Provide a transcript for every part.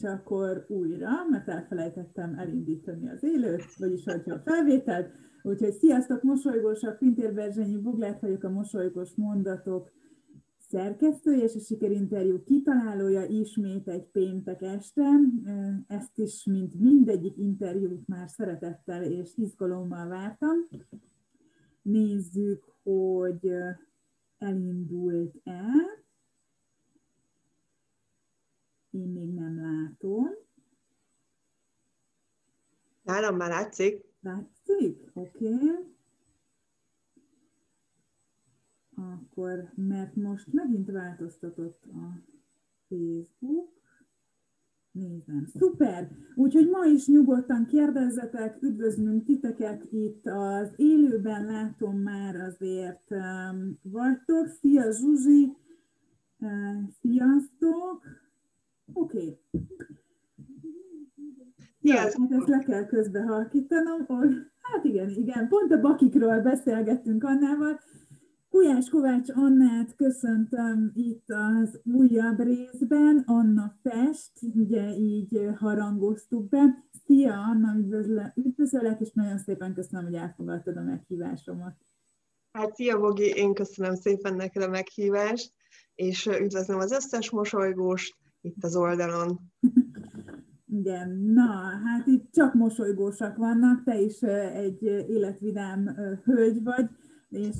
és akkor újra, mert elfelejtettem elindítani az élőt, vagyis a felvételt, úgyhogy sziasztok, mosolygósak, Pintér Berzsenyi Boglát vagyok, a Mosolygós Mondatok szerkesztője és a sikerinterjú kitalálója ismét egy péntek este. Ezt is, mint mindegyik interjút már szeretettel és izgalommal vártam. Nézzük, hogy elindult-e. Én még nem látom. Nálam már látszik. Látszik? Oké. Okay. Akkor, mert most megint változtatott a Facebook. Nézem. Szuper! Úgyhogy ma is nyugodtan kérdezzetek, üdvözlünk titeket itt az élőben, látom már azért um, vagytok. Szia Zsuzsi! Uh, sziasztok! Oké. Okay. Ja, hát ezt le kell közbehalkítanom. Hát igen, igen, pont a bakikról beszélgettünk Annával. Gulyás Kovács Annát köszöntöm itt az újabb részben. Anna Fest, ugye így harangoztuk be. Szia Anna, üdvözöllek, és nagyon szépen köszönöm, hogy elfogadtad a meghívásomat. Hát szia Bogi, én köszönöm szépen neked a meghívást, és üdvözlöm az összes mosolygóst itt az oldalon. Igen, na, hát itt csak mosolygósak vannak, te is egy életvidám hölgy vagy, és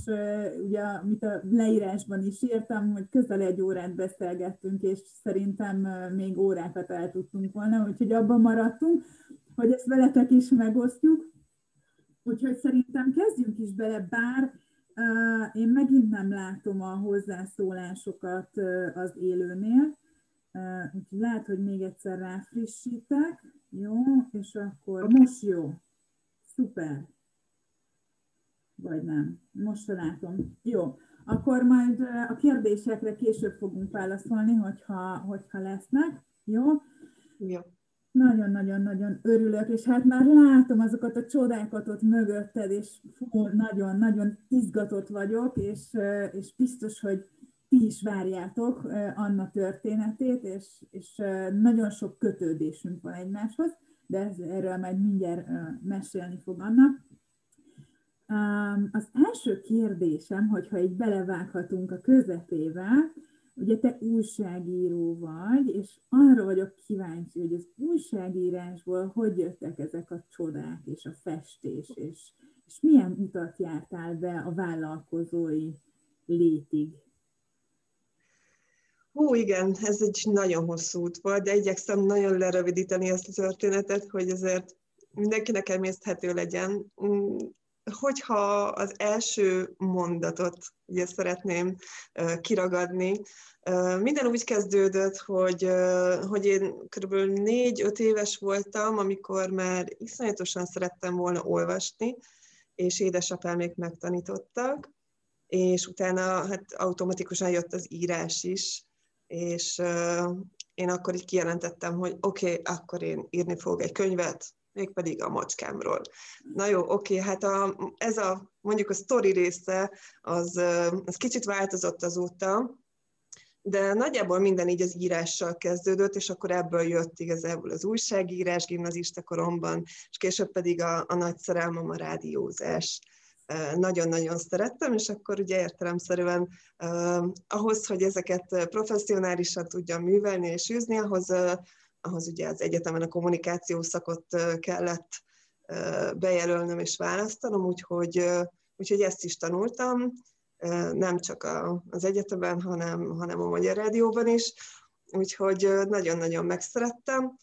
ugye, amit a leírásban is írtam, hogy közel egy órát beszélgettünk, és szerintem még órákat el tudtunk volna, úgyhogy abban maradtunk, hogy ezt veletek is megosztjuk. Úgyhogy szerintem kezdjünk is bele, bár én megint nem látom a hozzászólásokat az élőnél, úgyhogy lehet, hogy még egyszer ráfrissítek. Jó, és akkor most jó. Szuper vagy nem. Most látom. Jó. Akkor majd a kérdésekre később fogunk válaszolni, hogyha, hogyha lesznek. Jó? Jó. Nagyon-nagyon-nagyon örülök, és hát már látom azokat a csodákat ott mögötted, és nagyon-nagyon izgatott vagyok, és, és biztos, hogy ti is várjátok Anna történetét, és, és nagyon sok kötődésünk van egymáshoz, de ez, erről majd mindjárt mesélni fog Anna. Az első kérdésem, hogyha így belevághatunk a közepébe, ugye te újságíró vagy, és arra vagyok kíváncsi, hogy az újságírásból hogy jöttek ezek a csodák és a festés, és, és milyen utat jártál be a vállalkozói létig? Hú, igen, ez egy nagyon hosszú út volt, de igyekszem nagyon lerövidíteni ezt a történetet, hogy ezért mindenkinek emészthető legyen. Mm, hogyha az első mondatot ugye szeretném kiragadni, minden úgy kezdődött, hogy, hogy én kb. négy-öt éves voltam, amikor már iszonyatosan szerettem volna olvasni, és édesapámék megtanítottak, és utána hát automatikusan jött az írás is, és én akkor így kijelentettem, hogy oké, okay, akkor én írni fogok egy könyvet, mégpedig a macskámról. Na jó, oké, hát a, ez a mondjuk a sztori része, az, az kicsit változott azóta, de nagyjából minden így az írással kezdődött, és akkor ebből jött igazából az újságírás gimnazista koromban, és később pedig a, a nagy szerelmem a rádiózás. Nagyon-nagyon szerettem, és akkor ugye értelemszerűen ahhoz, hogy ezeket professzionálisan tudjam művelni és űzni, ahhoz ahhoz ugye az egyetemen a kommunikáció szakot kellett bejelölnöm és választanom, úgyhogy, úgyhogy ezt is tanultam, nem csak az egyetemen, hanem, hanem a Magyar Rádióban is, úgyhogy nagyon-nagyon megszerettem,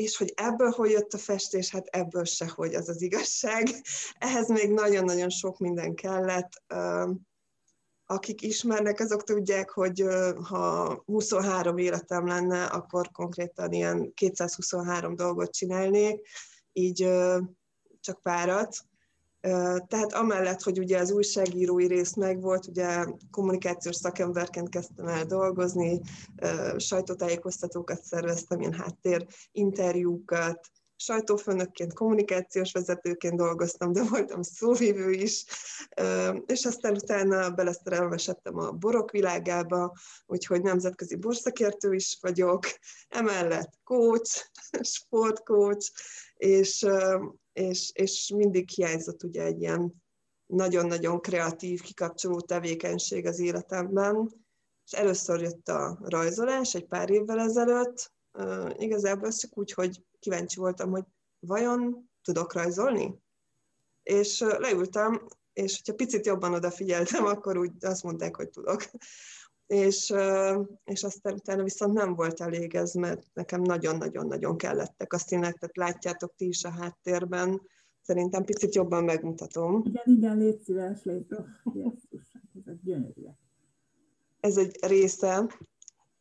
és hogy ebből hogy jött a festés, hát ebből se, hogy az az igazság. Ehhez még nagyon-nagyon sok minden kellett akik ismernek, azok tudják, hogy ha 23 életem lenne, akkor konkrétan ilyen 223 dolgot csinálnék, így csak párat. Tehát amellett, hogy ugye az újságírói rész megvolt, ugye kommunikációs szakemberként kezdtem el dolgozni, sajtótájékoztatókat szerveztem, ilyen háttér interjúkat, sajtófőnökként, kommunikációs vezetőként dolgoztam, de voltam szóvívő is, és aztán utána beleszerelmesedtem a borok világába, úgyhogy nemzetközi borszakértő is vagyok, emellett coach, sportcoach, és, és, és mindig hiányzott ugye egy ilyen nagyon-nagyon kreatív, kikapcsoló tevékenység az életemben, és először jött a rajzolás egy pár évvel ezelőtt, igazából ez csak úgy, hogy kíváncsi voltam, hogy vajon tudok rajzolni? És leültem, és hogyha picit jobban odafigyeltem, akkor úgy azt mondták, hogy tudok. És, és aztán utána viszont nem volt elég ez, mert nekem nagyon-nagyon-nagyon kellettek a színek, tehát látjátok ti is a háttérben, szerintem picit jobban megmutatom. Igen, igen, légy szíves, légy. Oh, ez gyönyörű. Ez egy része,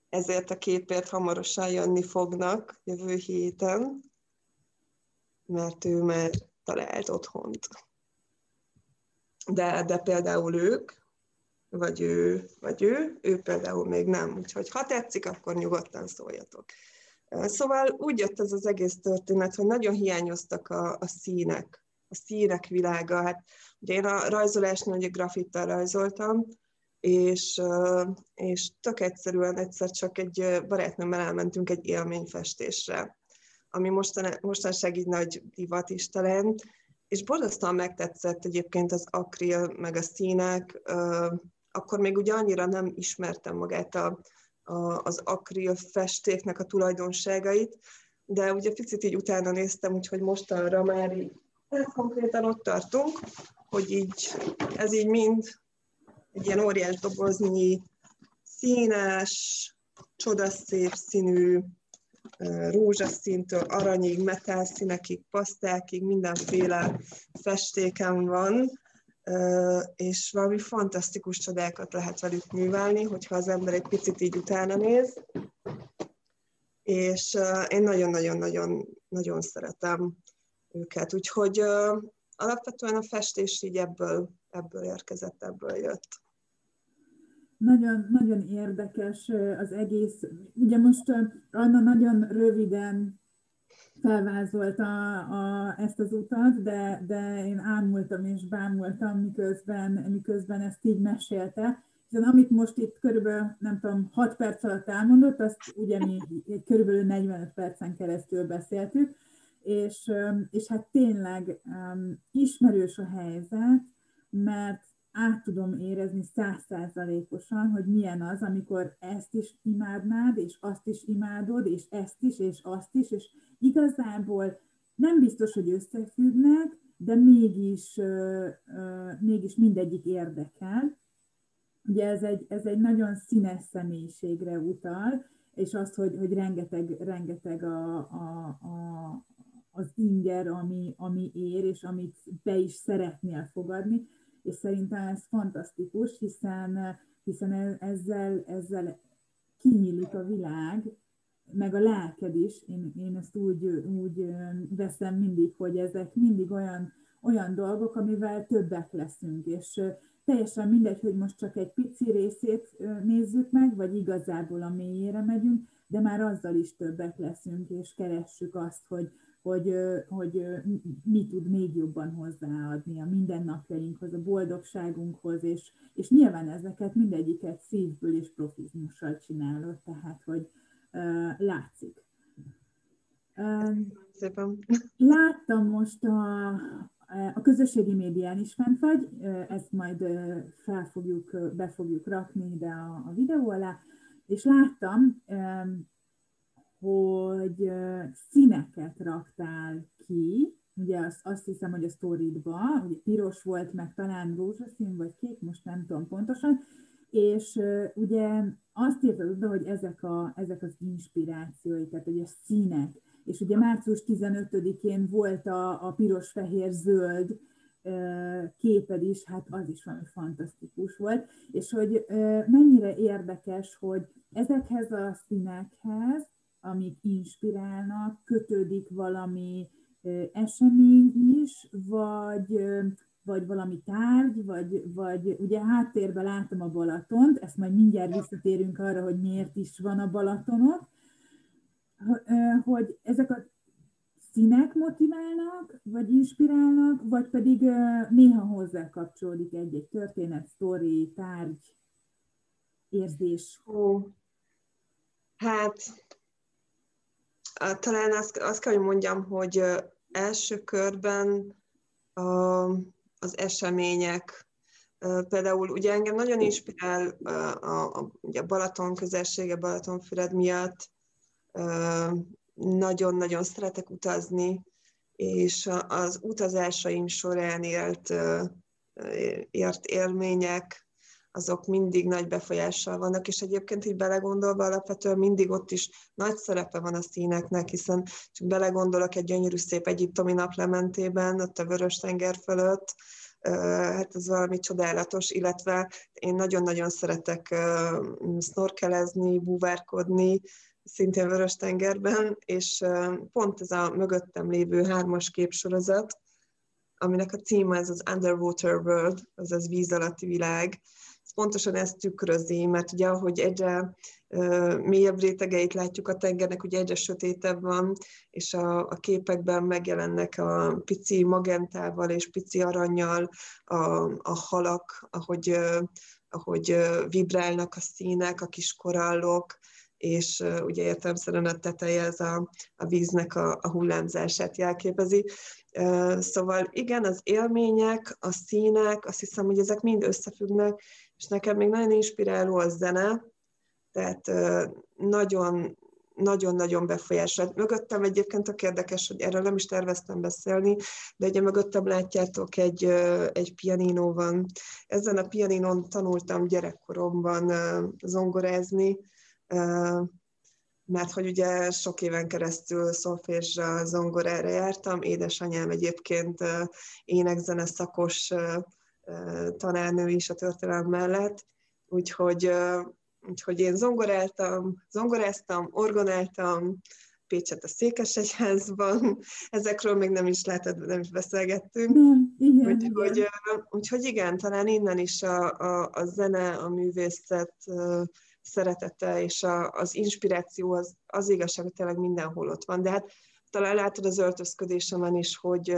ezért a képért hamarosan jönni fognak jövő héten, mert ő már talált otthont. De, de például ők, vagy ő, vagy ő, ő például még nem. Úgyhogy ha tetszik, akkor nyugodtan szóljatok. Szóval úgy jött ez az egész történet, hogy nagyon hiányoztak a, a színek, a színek világa. Hát ugye én a rajzolásnál ugye grafittal rajzoltam, és, és tök egyszerűen egyszer csak egy barátnőmmel elmentünk egy élményfestésre, ami mostan, mostanság így nagy divat is talán, és borzasztóan megtetszett egyébként az akril, meg a színek, akkor még ugye annyira nem ismertem magát a, a, az akril festéknek a tulajdonságait, de ugye picit így utána néztem, úgyhogy mostanra már így, hát konkrétan ott tartunk, hogy így, ez így mind egy ilyen óriás doboznyi, színes, csodaszép színű, rózsaszíntől aranyig, metálszínekig, pasztákig, mindenféle festéken van, és valami fantasztikus csodákat lehet velük művelni, hogyha az ember egy picit így utána néz. És én nagyon-nagyon-nagyon nagyon szeretem őket. Úgyhogy alapvetően a festés így ebből, ebből érkezett, ebből jött. Nagyon, nagyon érdekes az egész. Ugye most Anna nagyon röviden felvázolta a, ezt az utat, de, de én ámultam és bámultam, miközben, miközben ezt így mesélte. Hiszen amit most itt körülbelül, nem tudom, 6 perc alatt elmondott, azt ugye mi körülbelül 45 percen keresztül beszéltük, és, és hát tényleg um, ismerős a helyzet, mert át tudom érezni százszázalékosan, hogy milyen az, amikor ezt is imádnád, és azt is imádod, és ezt is, és azt is, és igazából nem biztos, hogy összefüggnek, de mégis, mégis mindegyik érdekel. Ugye ez egy, ez egy nagyon színes személyiségre utal, és az, hogy, hogy rengeteg, rengeteg a, a, a, az inger, ami, ami ér, és amit be is szeretnél fogadni és szerintem ez fantasztikus, hiszen, hiszen e, ezzel, ezzel kinyílik a világ, meg a lelked is, én, én ezt úgy, úgy veszem mindig, hogy ezek mindig olyan, olyan dolgok, amivel többek leszünk, és teljesen mindegy, hogy most csak egy pici részét nézzük meg, vagy igazából a mélyére megyünk, de már azzal is többek leszünk, és keressük azt, hogy, hogy, hogy mi tud még jobban hozzáadni a mindennapjainkhoz, a boldogságunkhoz, és, és nyilván ezeket mindegyiket szívből és profizmussal csinálod, tehát, hogy uh, látszik. Szépen. Láttam most a, a közösségi médián is fent vagy, ezt majd fel fogjuk, be fogjuk rakni ide a, a videó alá, és láttam, hogy színeket raktál ki, ugye azt, azt hiszem, hogy a sztoridba, ugye piros volt, meg talán rózsaszín, vagy kék, most nem tudom pontosan, és ugye azt írtad be, hogy ezek, a, ezek az inspirációi, tehát ugye színek, és ugye március 15-én volt a, a piros-fehér-zöld képed is, hát az is valami fantasztikus volt, és hogy mennyire érdekes, hogy ezekhez a színekhez amik inspirálnak, kötődik valami esemény is, vagy, vagy valami tárgy, vagy, vagy ugye háttérben látom a Balatont, ezt majd mindjárt visszatérünk arra, hogy miért is van a Balatonok, hogy ezek a színek motiválnak, vagy inspirálnak, vagy pedig néha hozzá kapcsolódik egy-egy történet, sztori, tárgy, érzés? Ó, hát talán azt, azt kell, hogy mondjam, hogy első körben az események, például ugye engem nagyon inspirál a, a, a, Balaton közelsége, Balatonfüred miatt, nagyon-nagyon szeretek utazni, és az utazásaim során élt, ért élmények, azok mindig nagy befolyással vannak, és egyébként így belegondolva alapvetően mindig ott is nagy szerepe van a színeknek, hiszen csak belegondolok egy gyönyörű szép egyiptomi naplementében, ott a Vörös-tenger fölött, hát ez valami csodálatos, illetve én nagyon-nagyon szeretek snorkelezni, búvárkodni, szintén Vörös-tengerben, és pont ez a mögöttem lévő hármas képsorozat, aminek a címe ez az Underwater World, azaz víz alatti világ, pontosan ezt tükrözi, mert ugye ahogy egyre mélyebb rétegeit látjuk a tengernek, ugye egyre sötétebb van, és a, a képekben megjelennek a pici magentával és pici aranyjal a, a halak, ahogy, ahogy vibrálnak a színek, a kis korallok, és ugye értelemszerűen a teteje ez a, a víznek a, a hullámzását jelképezi. Szóval igen, az élmények, a színek, azt hiszem, hogy ezek mind összefüggnek, és nekem még nagyon inspiráló a zene, tehát nagyon nagyon-nagyon befolyásolt. Mögöttem egyébként a érdekes, hogy erről nem is terveztem beszélni, de ugye mögöttem látjátok egy, egy pianino van. Ezen a pianinon tanultam gyerekkoromban zongorázni, mert hogy ugye sok éven keresztül szolfésra, zongorára jártam, édesanyám egyébként énekzene szakos tanárnő is a történelem mellett, úgyhogy, úgyhogy én zongoráltam, zongoráztam, orgonáltam, Pécset a Székesegyházban, ezekről még nem is látod, nem is beszélgettünk. Nem, igen, úgyhogy, igen. úgyhogy igen, talán innen is a, a, a zene, a művészet, szeretete és a, az inspiráció az, az igazság, hogy tényleg mindenhol ott van. De hát talán látod az öltözködésemen is, hogy,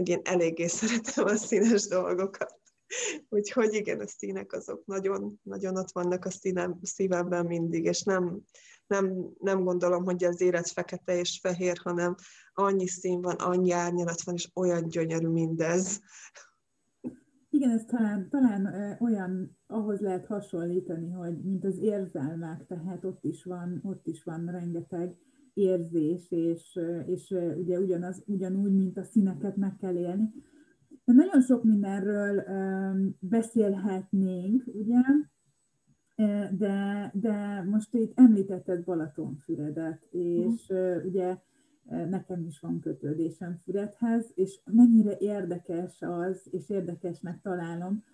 hogy én eléggé szeretem a színes dolgokat. Úgyhogy igen, a színek azok nagyon, nagyon ott vannak a színem, szívemben mindig, és nem, nem, nem gondolom, hogy az élet fekete és fehér, hanem annyi szín van, annyi árnyalat van, és olyan gyönyörű mindez, igen, ez talán, talán olyan, ahhoz lehet hasonlítani, hogy mint az érzelmek, tehát ott is van, ott is van rengeteg érzés, és, és ugye ugyanaz, ugyanúgy, mint a színeket meg kell élni. De nagyon sok mindenről beszélhetnénk, ugye, de, de most itt említetted Balatonfüredet, és uh-huh. ugye nekem is van kötődésem Füredhez, és mennyire érdekes az, és érdekesnek találom,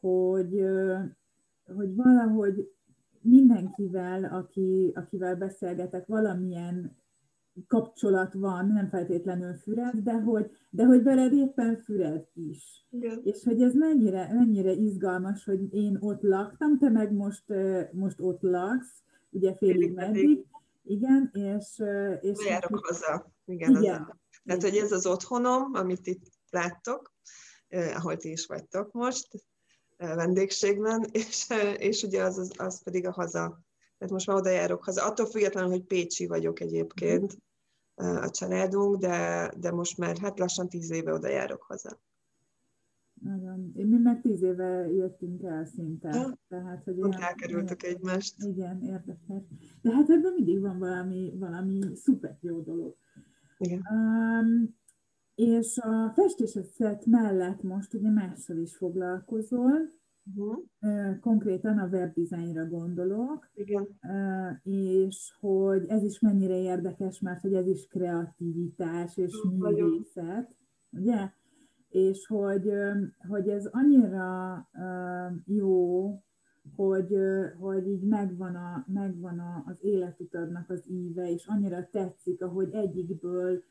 hogy, hogy valahogy mindenkivel, aki, akivel beszélgetek, valamilyen kapcsolat van, nem feltétlenül Füred, de hogy, de hogy veled éppen Füred is. Igen. És hogy ez mennyire, mennyire izgalmas, hogy én ott laktam, te meg most, most ott laksz, ugye félig meddig, igen, és... és Járok hát, haza. Igen, igen. Az Tehát, hogy ez az otthonom, amit itt láttok, eh, ahol ti is vagytok most, vendégségben, és, és ugye az, az, az pedig a haza. Tehát most már oda járok haza. Attól függetlenül, hogy Pécsi vagyok egyébként a családunk, de, de most már hát lassan tíz éve oda járok haza. Nagyon. Én mi meg tíz éve jöttünk el szinte. Ja, tehát, hogy ilyen, elkerültük ilyen, egymást. Igen, érdekes. De hát ebben mindig van valami, valami szuper jó dolog. Igen. Um, és a festészet mellett most ugye mással is foglalkozol, uh-huh. konkrétan a webdesignra gondolok, Igen. és hogy ez is mennyire érdekes, mert hogy ez is kreativitás és művészet, ugye? és hogy, hogy ez annyira jó, hogy, hogy így megvan, a, megvan a, az életutadnak az íve, és annyira tetszik, ahogy egyikből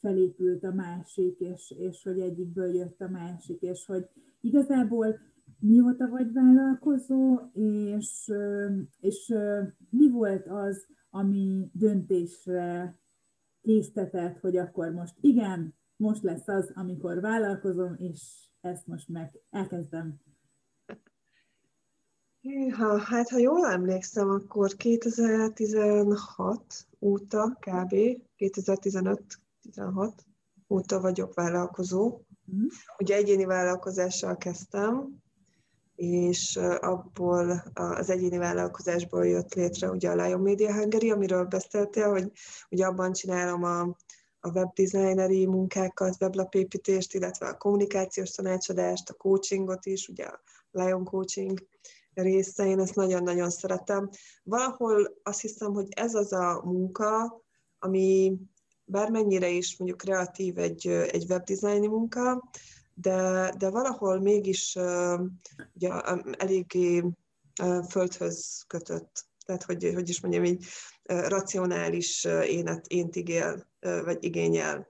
felépült a másik, és, és hogy egyikből jött a másik, és hogy igazából mióta vagy vállalkozó, és, és mi volt az, ami döntésre késztetett, hogy akkor most igen, most lesz az, amikor vállalkozom, és ezt most meg elkezdem ha, hát ha jól emlékszem, akkor 2016 óta kb. 2015-16 óta vagyok vállalkozó. Mm. Ugye egyéni vállalkozással kezdtem, és abból az egyéni vállalkozásból jött létre ugye a Lion Media Hungary, amiről beszéltél, hogy ugye abban csinálom a, a webdesigneri munkákat, weblapépítést, illetve a kommunikációs tanácsadást, a coachingot is, ugye a Lion Coaching része, én ezt nagyon-nagyon szeretem. Valahol azt hiszem, hogy ez az a munka, ami bármennyire is mondjuk kreatív egy, egy webdesigni munka, de, de valahol mégis ugye, eléggé földhöz kötött. Tehát, hogy, hogy is mondjam, így racionális énet, ént igél, vagy igényel.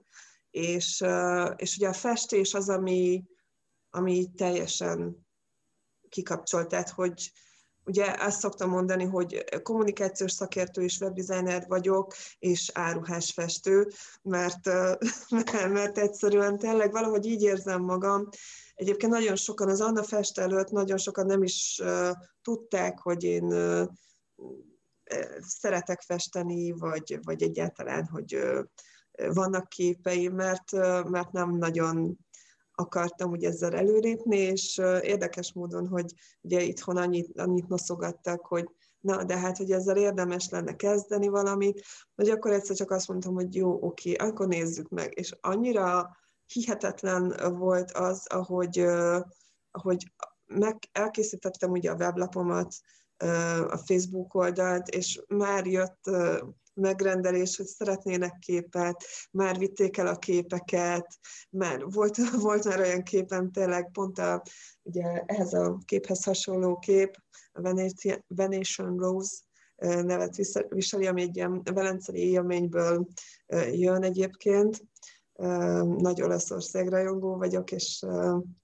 És, és ugye a festés az, ami, ami teljesen kikapcsolt, tehát hogy ugye azt szoktam mondani, hogy kommunikációs szakértő és webdesigner vagyok, és áruhás festő, mert, mert egyszerűen tényleg valahogy így érzem magam. Egyébként nagyon sokan az Anna Fest előtt, nagyon sokan nem is tudták, hogy én szeretek festeni, vagy, vagy egyáltalán, hogy vannak képeim, mert, mert nem nagyon akartam ugye ezzel előrépni, és érdekes módon, hogy ugye itthon annyit, annyit noszogattak, hogy na, de hát, hogy ezzel érdemes lenne kezdeni valamit, vagy akkor egyszer csak azt mondtam, hogy jó, oké, akkor nézzük meg. És annyira hihetetlen volt az, ahogy, ahogy meg elkészítettem ugye a weblapomat, a Facebook oldalt, és már jött megrendelés, hogy szeretnének képet, már vitték el a képeket, már volt, volt már olyan képem tényleg pont a, ugye ehhez a képhez hasonló kép, a Venetian Rose nevet viseli, ami egy ilyen velencei élményből jön egyébként. Nagy Olaszország rajongó vagyok, és,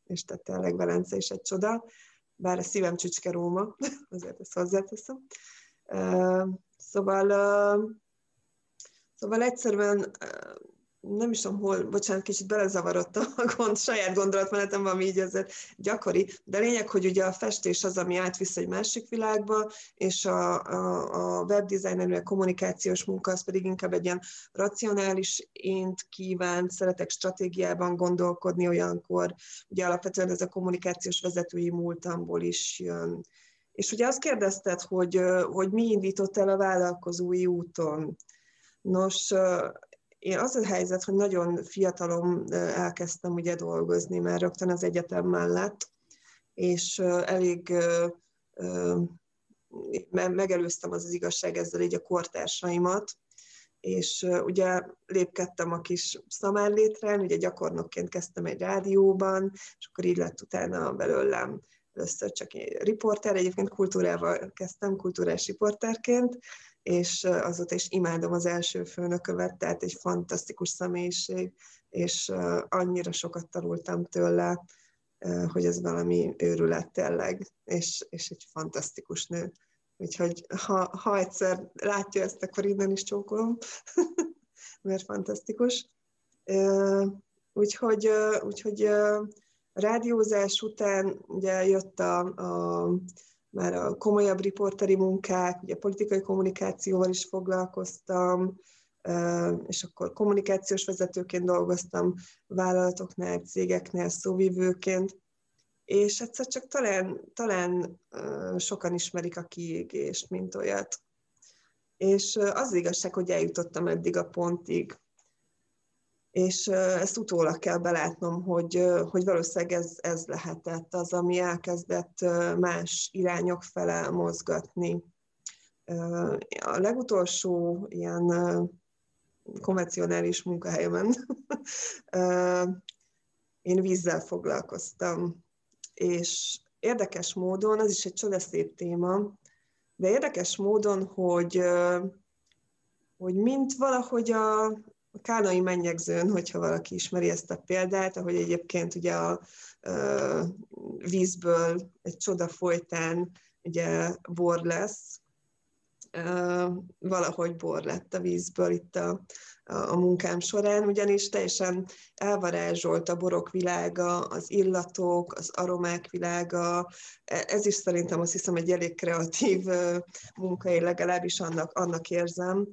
és tehát tényleg Velence is egy csoda, bár a szívem csücske Róma, azért ezt hozzáteszem. Szóval Szóval egyszerűen nem is tudom hol, bocsánat, kicsit belezavarodtam a gond, saját gondolatmenetem, ami így azért gyakori, de lényeg, hogy ugye a festés az, ami átvisz egy másik világba, és a, a, a webdesigner, a kommunikációs munka az pedig inkább egy ilyen racionális ént kíván, szeretek stratégiában gondolkodni olyankor, ugye alapvetően ez a kommunikációs vezetői múltamból is jön. És ugye azt kérdezted, hogy, hogy mi indított el a vállalkozói úton. Nos, én az a helyzet, hogy nagyon fiatalom elkezdtem ugye dolgozni, már rögtön az egyetem mellett, és elég megelőztem az, az igazság ezzel így a kortársaimat, és ugye lépkedtem a kis szamárlétre, ugye gyakornokként kezdtem egy rádióban, és akkor így lett utána belőlem először csak egy riporter, egyébként kultúrával kezdtem, kultúrás riporterként, és azóta is imádom az első főnökövet, tehát egy fantasztikus személyiség, és annyira sokat tanultam tőle, hogy ez valami őrület tényleg, és, és egy fantasztikus nő. Úgyhogy ha, ha egyszer látja ezt, akkor innen is csókolom, mert fantasztikus. Úgyhogy, úgyhogy rádiózás után ugye jött a, a már a komolyabb riporteri munkák, ugye politikai kommunikációval is foglalkoztam, és akkor kommunikációs vezetőként dolgoztam vállalatoknál, cégeknél, szóvivőként, és egyszer csak talán, talán sokan ismerik a kiégést, mint olyat. És az igazság, hogy eljutottam eddig a pontig, és ezt utólag kell belátnom, hogy, hogy valószínűleg ez, ez lehetett az, ami elkezdett más irányok fele mozgatni. A legutolsó ilyen konvencionális munkahelyemen én vízzel foglalkoztam, és érdekes módon, az is egy csodaszép téma, de érdekes módon, hogy, hogy mint valahogy a, a kánai mennyegzőn, hogyha valaki ismeri ezt a példát, ahogy egyébként ugye a, a vízből egy csoda folytán ugye bor lesz, valahogy bor lett a vízből itt a, a munkám során, ugyanis teljesen elvarázsolt a borok világa, az illatok, az aromák világa. E, ez is szerintem azt hiszem egy elég kreatív munka, én legalábbis annak, annak érzem.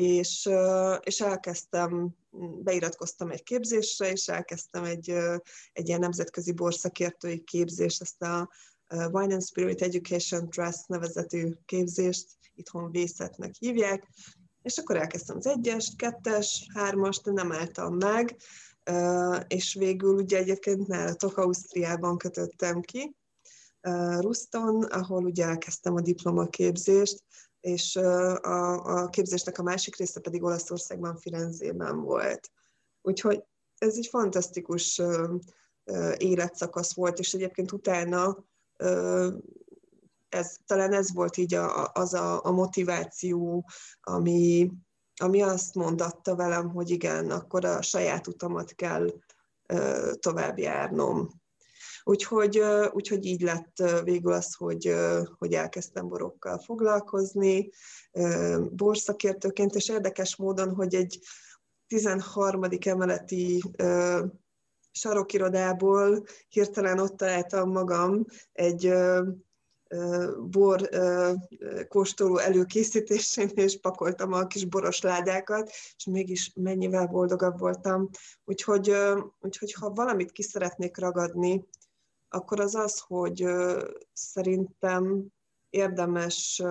És, és elkezdtem, beiratkoztam egy képzésre, és elkezdtem egy, egy ilyen nemzetközi borszakértői képzést, ezt a Wine and Spirit Education Trust nevezetű képzést, itthon vészetnek hívják, és akkor elkezdtem az egyes, kettes, hármast, nem álltam meg, és végül ugye egyébként nálatok Ausztriában kötöttem ki, Ruston, ahol ugye elkezdtem a diplomaképzést, és a, a képzésnek a másik része pedig Olaszországban, Firenzében volt. Úgyhogy ez egy fantasztikus életszakasz volt, és egyébként utána ez, talán ez volt így a, az a, a motiváció, ami, ami azt mondatta velem, hogy igen, akkor a saját utamat kell tovább járnom. Úgyhogy, úgyhogy így lett végül az, hogy, hogy elkezdtem borokkal foglalkozni, borszakértőként, és érdekes módon, hogy egy 13. emeleti sarokirodából hirtelen ott találtam magam egy bor kóstoló előkészítésén, és pakoltam a kis boros ládákat, és mégis mennyivel boldogabb voltam. Úgyhogy, úgyhogy ha valamit ki szeretnék ragadni, akkor az az, hogy szerintem érdemes,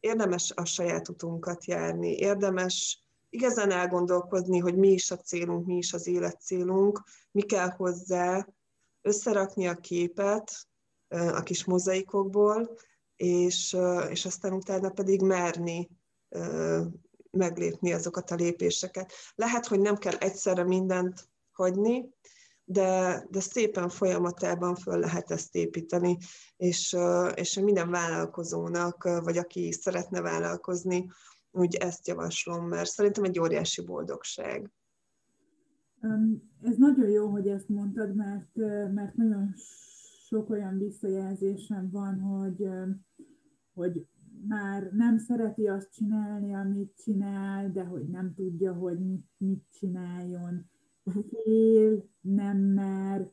érdemes a saját utunkat járni, érdemes igazán elgondolkozni, hogy mi is a célunk, mi is az életcélunk, mi kell hozzá, összerakni a képet, a kis mozaikokból, és, és aztán utána pedig merni meglépni azokat a lépéseket. Lehet, hogy nem kell egyszerre mindent hagyni, de, de szépen folyamatában föl lehet ezt építeni, és, és minden vállalkozónak, vagy aki szeretne vállalkozni, úgy ezt javaslom, mert szerintem egy óriási boldogság. Ez nagyon jó, hogy ezt mondtad, mert, mert nagyon sok olyan visszajelzésem van, hogy, hogy már nem szereti azt csinálni, amit csinál, de hogy nem tudja, hogy mit, mit csináljon. Fél, nem mer,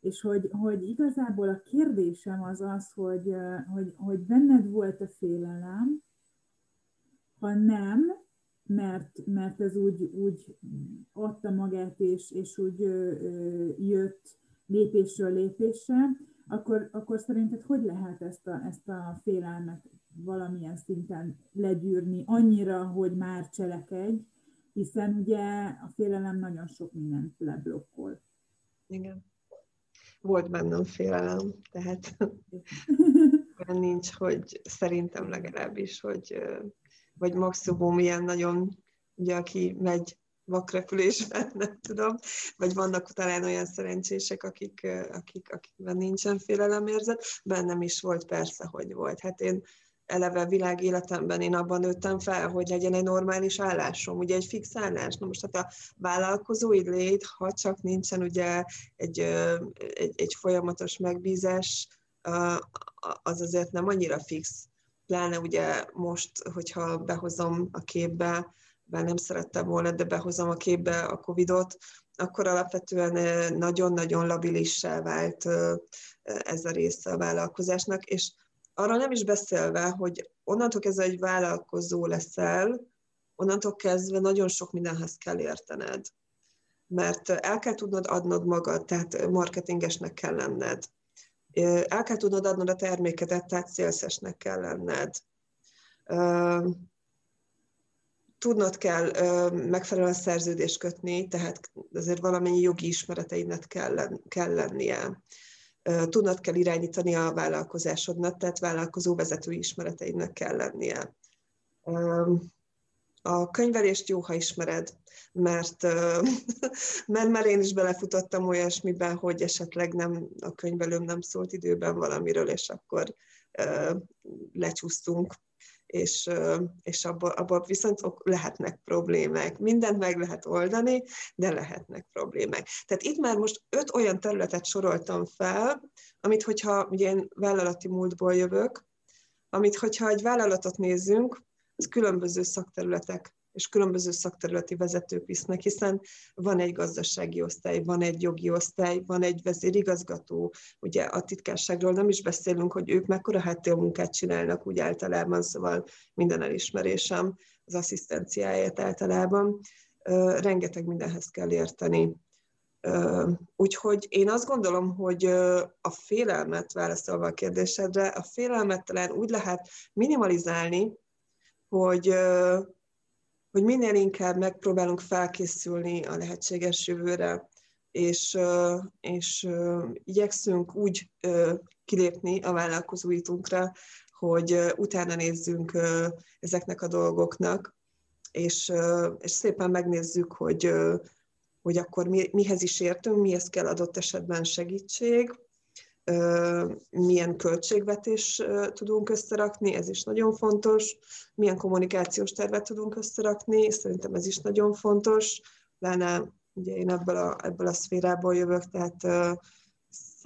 és hogy, hogy igazából a kérdésem az az, hogy, hogy, hogy benned volt a félelem, ha nem, mert, mert ez úgy, úgy adta magát, és, és úgy ö, ö, jött lépésről lépésre, akkor, akkor szerinted hogy lehet ezt a, ezt a félelmet valamilyen szinten legyűrni annyira, hogy már cselekedj, hiszen ugye a félelem nagyon sok mindent leblokkol. Igen. Volt bennem félelem, tehát olyan nincs, hogy szerintem legalábbis, hogy vagy maximum ilyen nagyon, ugye aki megy vakrepülésben, nem tudom, vagy vannak talán olyan szerencsések, akik, akik, akikben nincsen félelemérzet, bennem is volt persze, hogy volt. Hát én eleve világéletemben én abban nőttem fel, hogy legyen egy normális állásom, ugye egy fix állás. Na most hát a vállalkozói lét, ha csak nincsen ugye egy, egy, egy folyamatos megbízás, az azért nem annyira fix. Pláne ugye most, hogyha behozom a képbe bár nem szerettem volna, de behozom a képbe a Covidot, akkor alapvetően nagyon-nagyon labilissá vált ez a része a vállalkozásnak, és arra nem is beszélve, hogy onnantól kezdve egy vállalkozó leszel, onnantól kezdve nagyon sok mindenhez kell értened. Mert el kell tudnod adnod magad, tehát marketingesnek kell lenned. El kell tudnod adnod a termékedet, tehát szélszesnek kell lenned tudnod kell megfelelően szerződést kötni, tehát azért valamennyi jogi ismereteidnek kell, kell lennie. Tudnod kell irányítani a vállalkozásodnak, tehát vállalkozó vezetői ismereteidnek kell lennie. A könyvelést jó, ha ismered, mert, mert már én is belefutottam olyasmiben, hogy esetleg nem, a könyvelőm nem szólt időben valamiről, és akkor lecsúsztunk és, és abból, abból viszont lehetnek problémák. Mindent meg lehet oldani, de lehetnek problémák. Tehát itt már most öt olyan területet soroltam fel, amit hogyha ugye én vállalati múltból jövök, amit hogyha egy vállalatot nézzünk, az különböző szakterületek és különböző szakterületi vezetők visznek, hiszen van egy gazdasági osztály, van egy jogi osztály, van egy vezérigazgató, ugye a titkárságról nem is beszélünk, hogy ők mekkora háttérmunkát csinálnak úgy általában, szóval minden elismerésem az asszisztenciáját általában. Rengeteg mindenhez kell érteni. Úgyhogy én azt gondolom, hogy a félelmet, válaszolva a kérdésedre, a félelmet talán úgy lehet minimalizálni, hogy, hogy minél inkább megpróbálunk felkészülni a lehetséges jövőre, és, és igyekszünk úgy kilépni a vállalkozóitunkra, hogy utána nézzünk ezeknek a dolgoknak, és, és szépen megnézzük, hogy, hogy akkor mi, mihez is értünk, mihez kell adott esetben segítség, milyen költségvetés tudunk összerakni, ez is nagyon fontos, milyen kommunikációs tervet tudunk összerakni, szerintem ez is nagyon fontos, lenne, ugye én ebből a, ebből a szférából jövök, tehát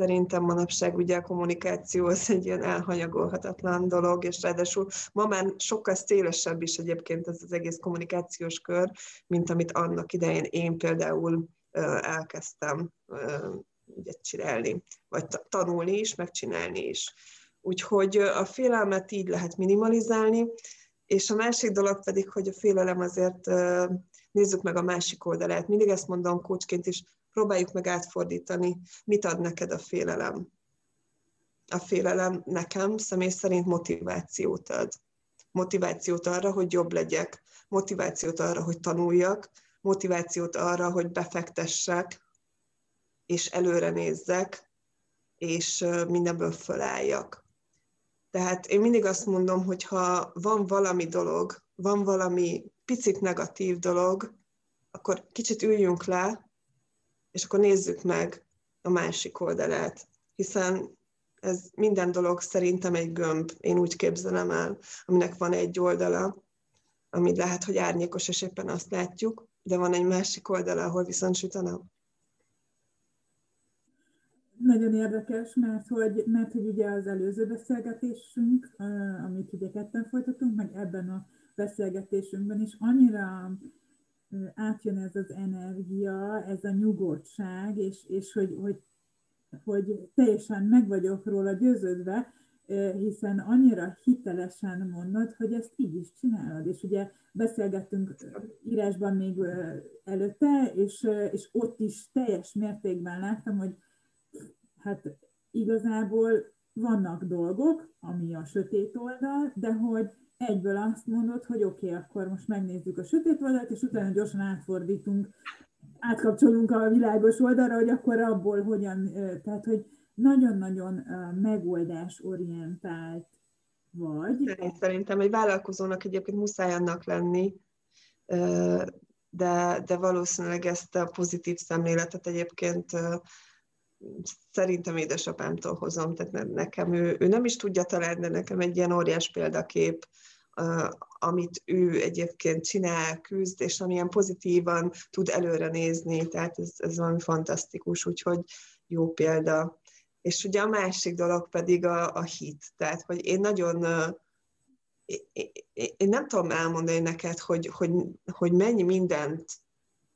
szerintem manapság ugye a kommunikáció az egy ilyen elhanyagolhatatlan dolog, és ráadásul ma már sokkal szélesebb is egyébként ez az egész kommunikációs kör, mint amit annak idején én például elkezdtem ugye csinálni, vagy tanulni is, megcsinálni is. Úgyhogy a félelmet így lehet minimalizálni, és a másik dolog pedig, hogy a félelem azért nézzük meg a másik oldalát. Mindig ezt mondom kócsként is, próbáljuk meg átfordítani, mit ad neked a félelem. A félelem nekem személy szerint motivációt ad. Motivációt arra, hogy jobb legyek, motivációt arra, hogy tanuljak, motivációt arra, hogy befektessek, és előre nézzek, és mindenből fölálljak. Tehát én mindig azt mondom, hogy ha van valami dolog, van valami picit negatív dolog, akkor kicsit üljünk le, és akkor nézzük meg a másik oldalát, hiszen ez minden dolog szerintem egy gömb, én úgy képzelem el, aminek van egy oldala, ami lehet, hogy árnyékos, és éppen azt látjuk, de van egy másik oldala, ahol viszont süt a nap. Nagyon érdekes, mert hogy, mert hogy ugye az előző beszélgetésünk, amit ugye ketten folytatunk, meg ebben a beszélgetésünkben is annyira átjön ez az energia, ez a nyugodtság, és, és hogy, hogy, hogy teljesen meg vagyok róla győződve, hiszen annyira hitelesen mondod, hogy ezt így is csinálod. És ugye beszélgettünk írásban még előtte, és, és ott is teljes mértékben láttam, hogy hát igazából vannak dolgok, ami a sötét oldal, de hogy egyből azt mondod, hogy oké, okay, akkor most megnézzük a sötét oldalt, és utána gyorsan átfordítunk, átkapcsolunk a világos oldalra, hogy akkor abból hogyan, tehát hogy nagyon-nagyon megoldásorientált vagy. Szerintem egy vállalkozónak egyébként muszáj annak lenni, de, de valószínűleg ezt a pozitív szemléletet egyébként szerintem édesapámtól hozom, tehát nekem ő, ő nem is tudja találni, de nekem egy ilyen óriás példakép, amit ő egyébként csinál, küzd, és amilyen pozitívan tud előre nézni, tehát ez, ez valami fantasztikus, úgyhogy jó példa. És ugye a másik dolog pedig a, a hit, tehát hogy én nagyon én nem tudom elmondani neked, hogy, hogy, hogy mennyi mindent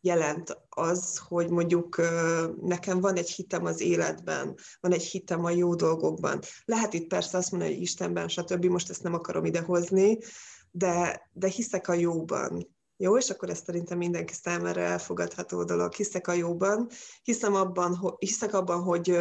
jelent az, hogy mondjuk nekem van egy hitem az életben, van egy hitem a jó dolgokban. Lehet itt persze azt mondani, hogy Istenben, stb. Most ezt nem akarom idehozni, de, de hiszek a jóban. Jó, és akkor ez szerintem mindenki számára elfogadható dolog. Hiszek a jóban, hiszem abban, hiszek abban, hogy,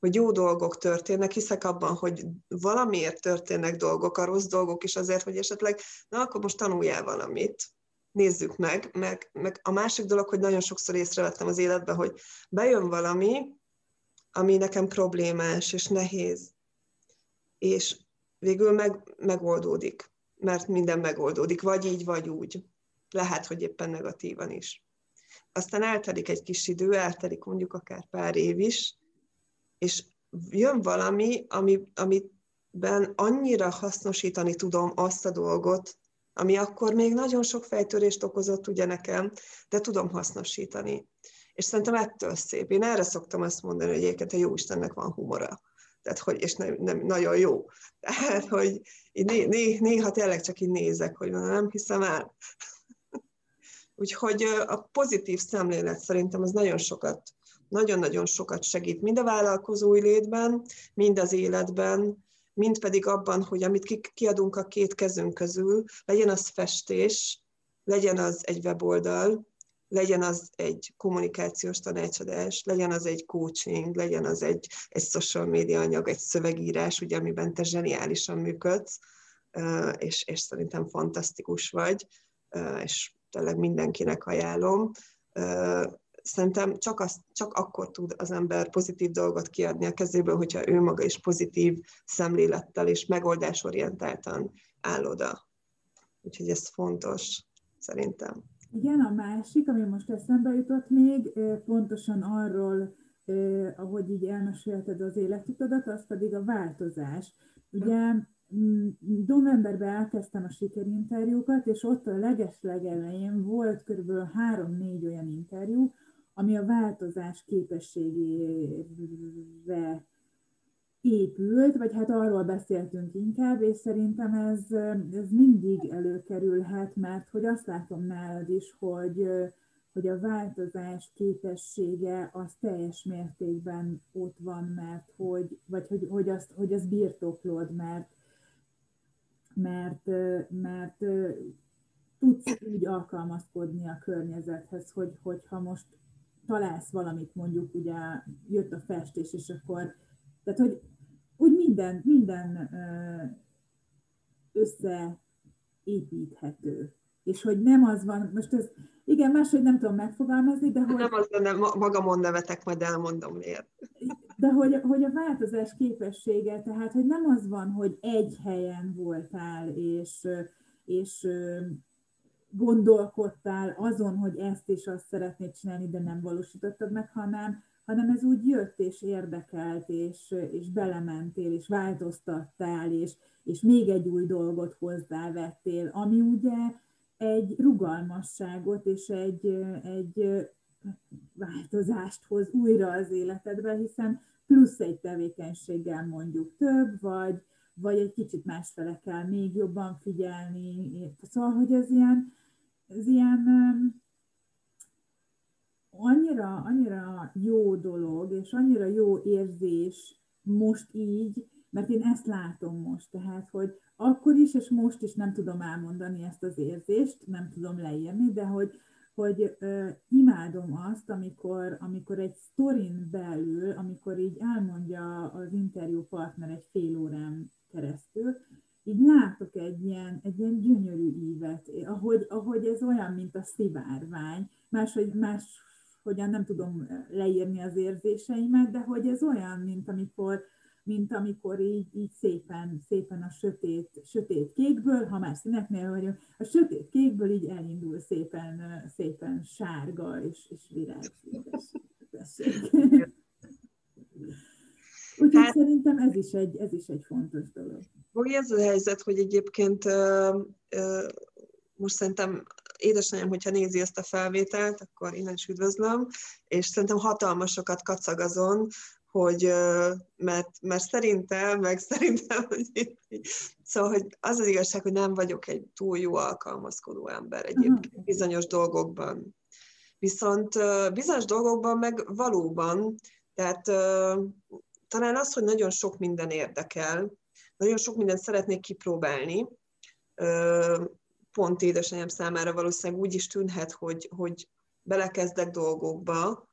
hogy jó dolgok történnek, hiszek abban, hogy valamiért történnek dolgok, a rossz dolgok is azért, hogy esetleg, na akkor most tanuljál valamit, nézzük meg, meg, meg a másik dolog, hogy nagyon sokszor észrevettem az életben, hogy bejön valami, ami nekem problémás és nehéz, és végül meg, megoldódik, mert minden megoldódik, vagy így, vagy úgy. Lehet, hogy éppen negatívan is. Aztán eltelik egy kis idő, eltelik mondjuk akár pár év is, és jön valami, ami, amiben annyira hasznosítani tudom azt a dolgot, ami akkor még nagyon sok fejtörést okozott ugye nekem, de tudom hasznosítani. És szerintem ettől szép. Én erre szoktam azt mondani, hogy egyébként a jó Istennek van humora. Tehát, hogy, és nem, nem nagyon jó. Tehát, hogy né, né, néha tényleg csak így nézek, hogy nem hiszem el. Úgyhogy a pozitív szemlélet szerintem az nagyon sokat, nagyon-nagyon sokat segít, mind a vállalkozói létben, mind az életben, mind pedig abban, hogy amit kiadunk a két kezünk közül, legyen az festés, legyen az egy weboldal, legyen az egy kommunikációs tanácsadás, legyen az egy coaching, legyen az egy, egy social media anyag, egy szövegírás, ugye, amiben te zseniálisan működsz, és, és szerintem fantasztikus vagy, és tényleg mindenkinek ajánlom. Szerintem csak, az, csak akkor tud az ember pozitív dolgot kiadni a kezéből, hogyha ő maga is pozitív szemlélettel és megoldásorientáltan áll oda. Úgyhogy ez fontos, szerintem. Igen, a másik, ami most eszembe jutott még, pontosan arról, ahogy így elmesélted az életutadat, az pedig a változás. Ugye mm, novemberben elkezdtem a sikerinterjúkat, és ott a legeslegelején volt kb. három-négy olyan interjú, ami a változás képességére épült, vagy hát arról beszéltünk inkább, és szerintem ez, ez mindig előkerülhet, mert hogy azt látom nálad is, hogy, hogy a változás képessége az teljes mértékben ott van, mert hogy, vagy hogy, hogy, azt, hogy azt birtoklod, mert, mert, mert tudsz úgy alkalmazkodni a környezethez, hogy, hogyha most találsz valamit, mondjuk ugye jött a festés, és akkor tehát, hogy úgy minden, minden összeépíthető. És hogy nem az van, most ez, igen, máshogy nem tudom megfogalmazni, de hogy... Nem az lenne, magamon nevetek, majd elmondom miért. De hogy, hogy a változás képessége, tehát, hogy nem az van, hogy egy helyen voltál, és, és gondolkodtál azon, hogy ezt és azt szeretnéd csinálni, de nem valósítottad meg, hanem, hanem ez úgy jött és érdekelt, és, és belementél, és változtattál, és, és még egy új dolgot hozzávettél, ami ugye egy rugalmasságot és egy, egy változást hoz újra az életedbe, hiszen plusz egy tevékenységgel mondjuk több, vagy, vagy egy kicsit másfele kell még jobban figyelni. Szóval, hogy ez ilyen, ez ilyen annyira, annyira jó dolog, és annyira jó érzés most így, mert én ezt látom most, tehát, hogy akkor is, és most is nem tudom elmondani ezt az érzést, nem tudom leírni, de hogy, hogy uh, imádom azt, amikor, amikor egy sztorin belül, amikor így elmondja az interjú partner egy fél órán keresztül, így látok egy ilyen, egy ilyen gyönyörű ívet, ahogy, ahogy ez olyan, mint a szivárvány, máshogy, más hogyan nem tudom leírni az érzéseimet, de hogy ez olyan, mint amikor, mint amikor így, így szépen, szépen a sötét, sötét kékből, ha már színeknél vagyok, a sötét kékből így elindul szépen, szépen sárga és, és virágszíntesség. Úgyhogy hát, szerintem ez is, egy, ez is egy fontos dolog. Ugye ez a helyzet, hogy egyébként most szerintem édesanyám, hogyha nézi ezt a felvételt, akkor innen is üdvözlöm, és szerintem hatalmasokat kacag azon, hogy, mert, mert szerintem, meg szerintem, hogy szóval, hogy az az igazság, hogy nem vagyok egy túl jó alkalmazkodó ember egyébként bizonyos dolgokban. Viszont bizonyos dolgokban meg valóban, tehát talán az, hogy nagyon sok minden érdekel, nagyon sok mindent szeretnék kipróbálni, pont édesanyám számára valószínűleg úgy is tűnhet, hogy, hogy belekezdek dolgokba,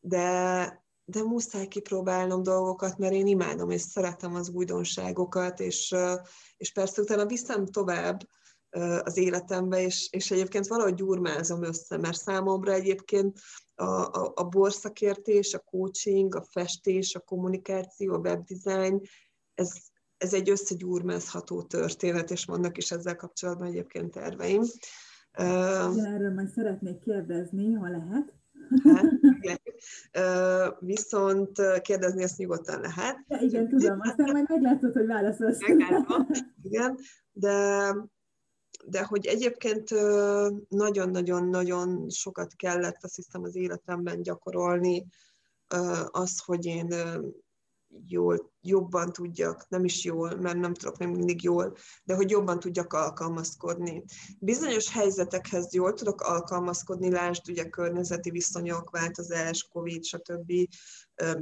de, de muszáj kipróbálnom dolgokat, mert én imádom és szeretem az újdonságokat, és, és persze utána viszem tovább az életembe, és, és egyébként valahogy gyurmázom össze, mert számomra egyébként a, a, a borszakértés, a coaching, a festés, a kommunikáció, a webdesign, ez, ez egy összegyúrmázható történet, és vannak is ezzel kapcsolatban egyébként terveim. Erről majd szeretnék kérdezni, ha lehet. Hát, igen. Viszont kérdezni ezt nyugodtan lehet. Ja, igen, tudom, aztán majd meglátod, hogy válaszolsz. Igen, de, de hogy egyébként nagyon-nagyon-nagyon sokat kellett azt hiszem az életemben gyakorolni az, hogy én jól, jobban tudjak, nem is jól, mert nem tudok még mindig jól, de hogy jobban tudjak alkalmazkodni. Bizonyos helyzetekhez jól tudok alkalmazkodni, lásd ugye környezeti viszonyok, változás, Covid, stb.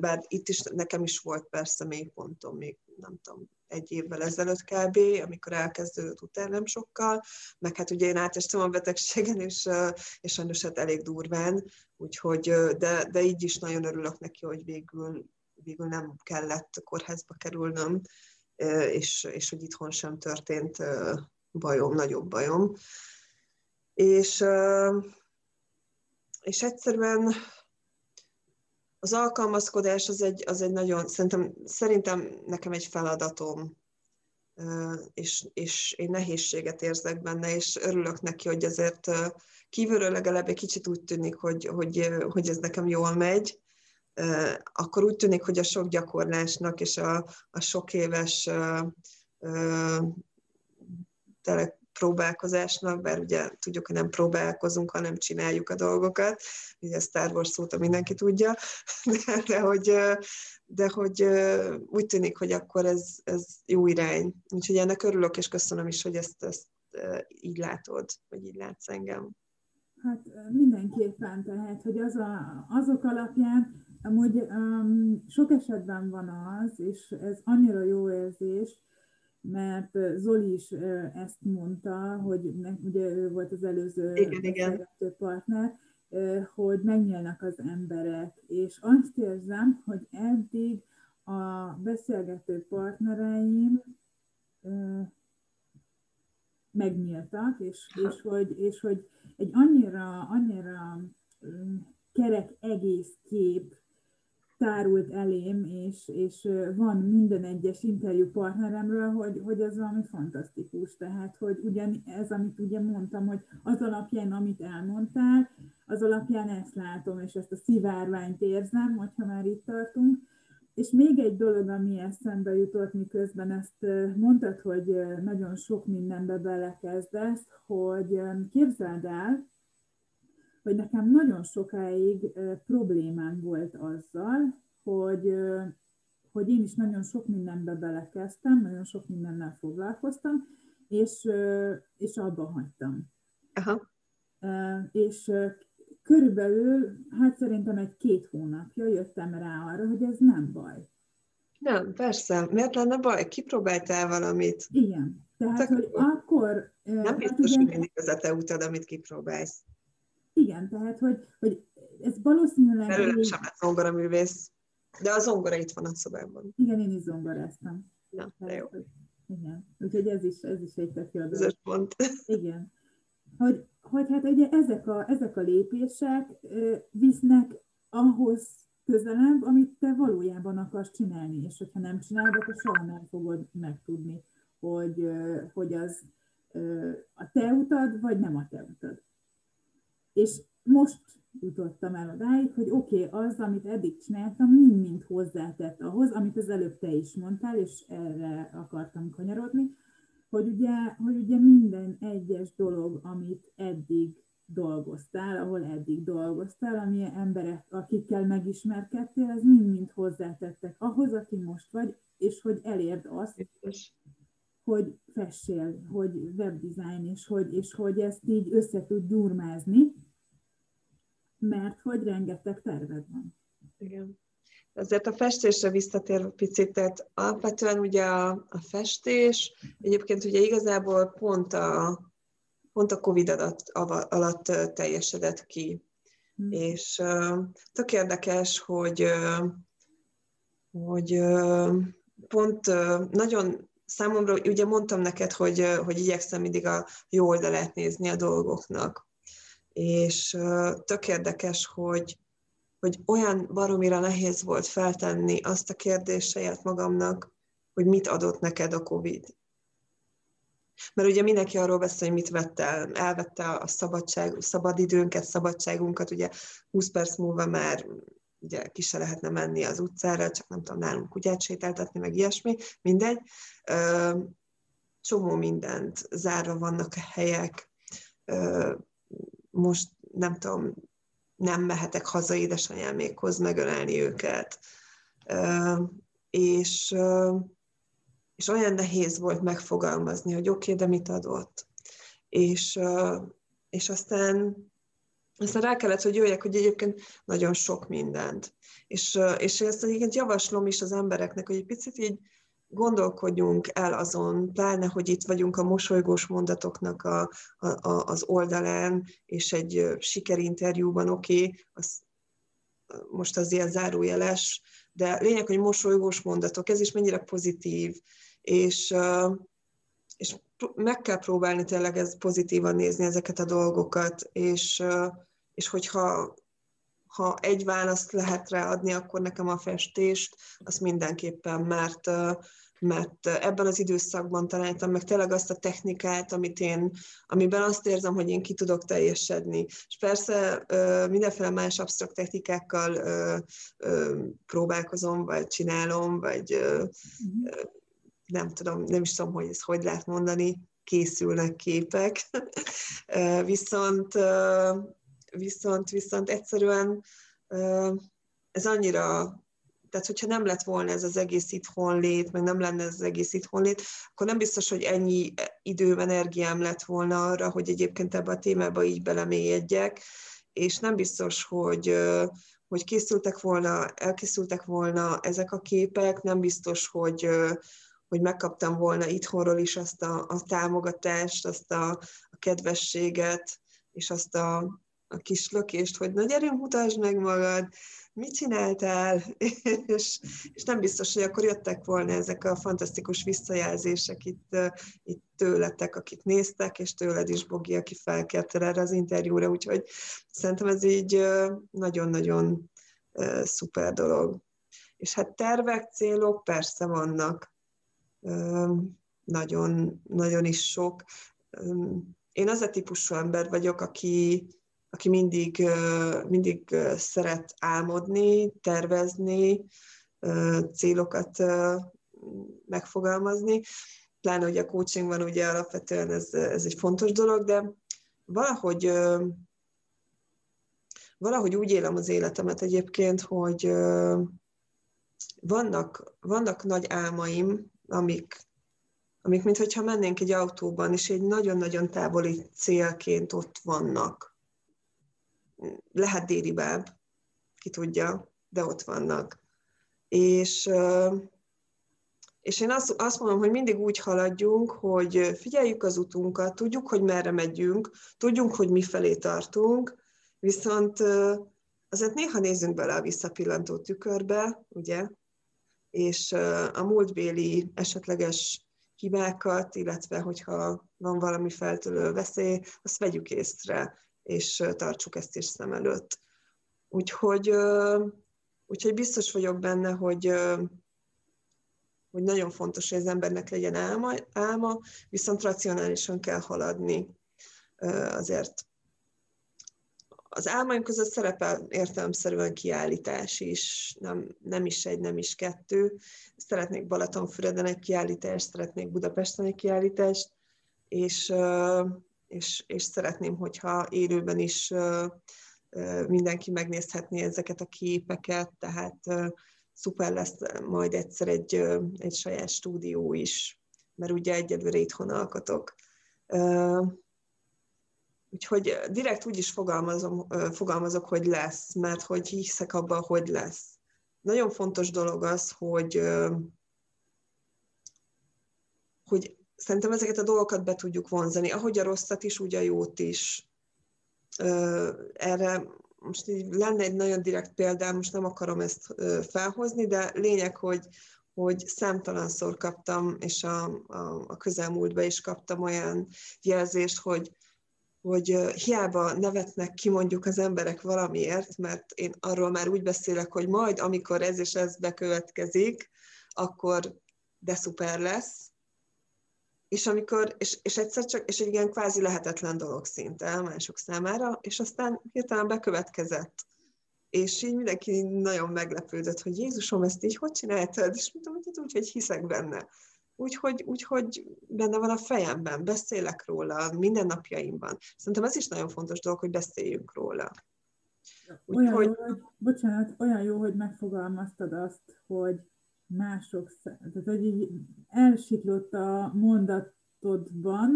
Bár itt is nekem is volt persze mélypontom, még nem tudom, egy évvel ezelőtt kb., amikor elkezdődött utána nem sokkal, meg hát ugye én átestem a betegségen, és, és sajnos hát elég durván, úgyhogy, de, de így is nagyon örülök neki, hogy végül, végül nem kellett kórházba kerülnöm, és, és hogy itthon sem történt bajom, nagyobb bajom. És, és egyszerűen az alkalmazkodás az egy, az egy nagyon, szerintem, szerintem nekem egy feladatom, és, és én nehézséget érzek benne, és örülök neki, hogy azért kívülről legalább egy kicsit úgy tűnik, hogy, hogy, hogy ez nekem jól megy, akkor úgy tűnik, hogy a sok gyakorlásnak és a, a sok éves tele, próbálkozásnak, bár ugye tudjuk, hogy nem próbálkozunk, hanem csináljuk a dolgokat, ugye Star Wars szóta mindenki tudja, de, de, hogy, de hogy úgy tűnik, hogy akkor ez, ez jó irány. Úgyhogy ennek örülök, és köszönöm is, hogy ezt, ezt így látod, vagy így látsz engem. Hát mindenképpen, tehát, hogy az a, azok alapján, amúgy um, sok esetben van az, és ez annyira jó érzés, mert Zoli is ezt mondta, hogy ugye ő volt az előző igen, igen. partner, hogy megnyílnak az emberek, és azt érzem, hogy eddig a beszélgető partnereim megnyíltak, és, és, hogy, és hogy egy annyira, annyira kerek egész kép tárult elém, és, és van minden egyes interjú partneremről, hogy, hogy ez valami fantasztikus. Tehát, hogy ugyan ez, amit ugye mondtam, hogy az alapján, amit elmondtál, az alapján ezt látom, és ezt a szivárványt érzem, hogyha már itt tartunk. És még egy dolog, ami eszembe jutott, miközben ezt mondtad, hogy nagyon sok mindenbe belekezdesz, hogy képzeld el, hogy nekem nagyon sokáig problémám volt azzal, hogy, hogy én is nagyon sok mindenbe belekezdtem, nagyon sok mindennel foglalkoztam, és, és abba hagytam. Aha. És körülbelül, hát szerintem egy két hónapja jöttem rá arra, hogy ez nem baj. Nem, persze. Miért lenne baj? Kipróbáltál valamit? Igen. Tehát, Tök hogy akkor... Nem hát biztos, hát, hogy mindig az a te utad, amit kipróbálsz. Igen, tehát, hogy, hogy ez valószínűleg... Belőlem sem lett zongoraművész, de a zongora itt van a szobában. Igen, én is zongoráztam. Na, de jó. Igen, úgyhogy ez is, ez is egy tök jó pont. Igen. Hogy, hogy hát ugye ezek a, ezek a lépések visznek ahhoz közelebb, amit te valójában akarsz csinálni, és hogyha nem csinálod, akkor soha nem fogod megtudni, hogy, hogy az a te utad, vagy nem a te utad. És most jutottam el odáig, hogy oké, okay, az, amit eddig csináltam, mind-mind hozzátett ahhoz, amit az előbb te is mondtál, és erre akartam kanyarodni, hogy ugye, hogy ugye minden egyes dolog, amit eddig dolgoztál, ahol eddig dolgoztál, ami emberek, akikkel megismerkedtél, ez mind-mind hozzátettek ahhoz, aki most vagy, és hogy elérd azt, hogy fessél, hogy webdesign, és hogy, és hogy ezt így össze tud gyurmázni, mert hogy rengeteg terved van. Igen. Ezért a festésre visszatérve picit, tehát alapvetően ugye a, a festés, egyébként ugye igazából pont a, pont a Covid adat, alatt teljesedett ki. Hmm. És uh, tök érdekes, hogy, uh, hogy uh, pont uh, nagyon számomra, ugye mondtam neked, hogy, hogy igyekszem mindig a jó oldalát nézni a dolgoknak és tök érdekes, hogy, hogy olyan baromira nehéz volt feltenni azt a kérdést saját magamnak, hogy mit adott neked a COVID. Mert ugye mindenki arról beszél, hogy mit vett el. Elvette a szabadság, szabadidőnket, szabadságunkat, ugye 20 perc múlva már ugye ki se lehetne menni az utcára, csak nem tudom, nálunk kutyát sétáltatni, meg ilyesmi, mindegy. Csomó mindent, zárva vannak a helyek, most nem tudom, nem mehetek haza édesanyámékhoz megölelni őket. és, és olyan nehéz volt megfogalmazni, hogy oké, okay, de mit adott. És, és aztán, aztán rá kellett, hogy jöjjek, hogy egyébként nagyon sok mindent. És, és ezt egyébként javaslom is az embereknek, hogy egy picit így gondolkodjunk el azon, pláne, hogy itt vagyunk a mosolygós mondatoknak a, a, a, az oldalán, és egy sikerinterjúban, oké, okay, az, most az ilyen zárójeles, de lényeg, hogy mosolygós mondatok, ez is mennyire pozitív, és, és meg kell próbálni tényleg ez pozitívan nézni ezeket a dolgokat, és, és hogyha ha egy választ lehet ráadni, akkor nekem a festést, az mindenképpen, mert, mert ebben az időszakban találtam meg tényleg azt a technikát, amit én, amiben azt érzem, hogy én ki tudok teljesedni. És persze mindenféle más absztrakt technikákkal próbálkozom, vagy csinálom, vagy mhm. nem tudom, nem is tudom, hogy ezt hogy lehet mondani, készülnek képek. viszont, viszont, viszont egyszerűen ez annyira tehát, hogyha nem lett volna ez az egész itthon lét, meg nem lenne ez az egész itthon lét, akkor nem biztos, hogy ennyi időm, energiám lett volna arra, hogy egyébként ebbe a témába így belemélyedjek, és nem biztos, hogy, hogy készültek volna, elkészültek volna ezek a képek, nem biztos, hogy, hogy megkaptam volna itthonról is azt a, a támogatást, azt a, a kedvességet, és azt a, a kis lökést, hogy na gyerünk, mutasd meg magad, mit csináltál, és, és nem biztos, hogy akkor jöttek volna ezek a fantasztikus visszajelzések itt, itt tőletek, akik néztek, és tőled is, Bogi, aki felkérte erre az interjúra, úgyhogy szerintem ez így nagyon-nagyon szuper dolog. És hát tervek, célok persze vannak, nagyon, nagyon is sok. Én az a típusú ember vagyok, aki, aki mindig, mindig szeret álmodni, tervezni, célokat megfogalmazni. Pláne, hogy a coachingban ugye alapvetően ez, ez egy fontos dolog, de valahogy valahogy úgy élem az életemet egyébként, hogy vannak, vannak nagy álmaim, amik, amik mintha mennénk egy autóban, és egy nagyon-nagyon távoli célként ott vannak lehet délibább, ki tudja, de ott vannak. És, és én azt, azt mondom, hogy mindig úgy haladjunk, hogy figyeljük az utunkat, tudjuk, hogy merre megyünk, tudjunk, hogy mi felé tartunk, viszont azért néha nézzünk bele a visszapillantó tükörbe, ugye, és a múltbéli esetleges hibákat, illetve hogyha van valami feltölő veszély, azt vegyük észre, és tartsuk ezt is szem előtt. Úgyhogy, úgyhogy biztos vagyok benne, hogy, hogy nagyon fontos, hogy az embernek legyen álma, álma viszont racionálisan kell haladni. Azért az álmaim között szerepel értelemszerűen kiállítás is, nem, nem is egy, nem is kettő. Szeretnék Balatonfüreden egy kiállítást, szeretnék Budapesten egy kiállítást, és és, és szeretném, hogyha élőben is mindenki megnézhetné ezeket a képeket, tehát szuper lesz majd egyszer egy, egy saját stúdió is, mert ugye egyelőre itthon alkotok. Úgyhogy direkt úgy is fogalmazom, fogalmazok, hogy lesz, mert hogy hiszek abban, hogy lesz. Nagyon fontos dolog az, hogy, hogy szerintem ezeket a dolgokat be tudjuk vonzani, ahogy a rosszat is, úgy a jót is. Erre most így lenne egy nagyon direkt példám, most nem akarom ezt felhozni, de lényeg, hogy, hogy számtalanszor kaptam, és a, a, a közelmúltban is kaptam olyan jelzést, hogy, hogy hiába nevetnek ki mondjuk az emberek valamiért, mert én arról már úgy beszélek, hogy majd, amikor ez és ez bekövetkezik, akkor de szuper lesz, és amikor, és, és egyszer csak, és egy ilyen kvázi lehetetlen dolog szinte mások számára, és aztán hirtelen bekövetkezett. És így mindenki nagyon meglepődött, hogy Jézusom, ezt így hogy csináltad? És mondtam, hogy hát úgy, hogy hiszek benne. Úgyhogy, úgy, benne van a fejemben, beszélek róla minden napjaimban. Szerintem ez is nagyon fontos dolog, hogy beszéljünk róla. Úgy, olyan hogy... jó, hogy, bocsánat, olyan jó, hogy megfogalmaztad azt, hogy mások, tehát hogy így elsiklott a mondatodban,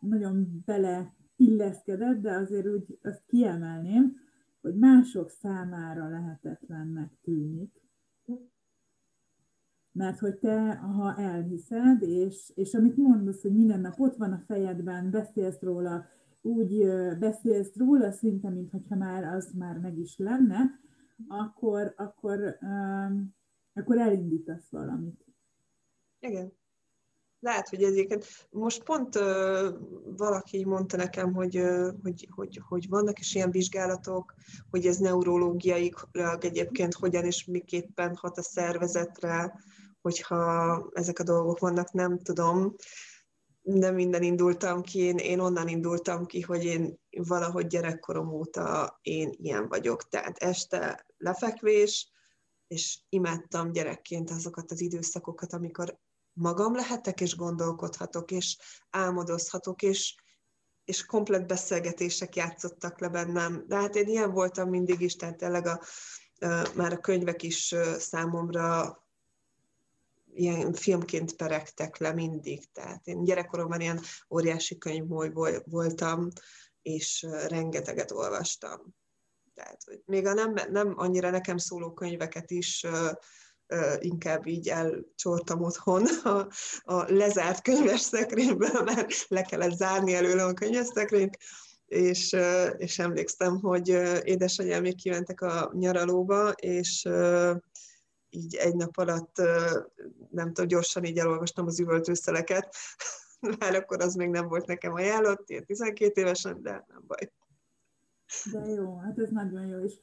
nagyon bele illeszkedett, de azért úgy azt kiemelném, hogy mások számára lehetetlennek tűnik. Mert hogy te, ha elhiszed, és, és amit mondasz, hogy minden nap ott van a fejedben, beszélsz róla, úgy beszélsz róla, szinte, mintha már az már meg is lenne, akkor, akkor, um, akkor elindítasz valamit. Igen. Lehet, hogy egyébként most pont uh, valaki mondta nekem, hogy, uh, hogy, hogy, hogy vannak is ilyen vizsgálatok, hogy ez neurológiailag egyébként hogyan és miképpen hat a szervezetre, hogyha ezek a dolgok vannak, nem tudom. Nem minden indultam ki, én, én onnan indultam ki, hogy én valahogy gyerekkorom óta én ilyen vagyok. Tehát este lefekvés, és imádtam gyerekként azokat az időszakokat, amikor magam lehetek, és gondolkodhatok, és álmodozhatok, és, és komplet beszélgetések játszottak le bennem. De hát én ilyen voltam mindig is, tehát tényleg a, már a könyvek is számomra ilyen filmként peregtek le mindig. Tehát én gyerekkoromban ilyen óriási könyvmoly voltam, és rengeteget olvastam. Tehát, hogy még a nem, nem annyira nekem szóló könyveket is inkább így elcsortam otthon a, a lezárt könyves szekrényből, mert le kellett zárni előle a könyves szekrényt, és, és emlékszem, hogy édesanyám még kimentek a nyaralóba, és így egy nap alatt, nem tudom, gyorsan így elolvastam az üvöltőszeleket, már akkor az még nem volt nekem ajánlott, ilyen 12 évesen, de nem baj. De jó, hát ez nagyon jó, és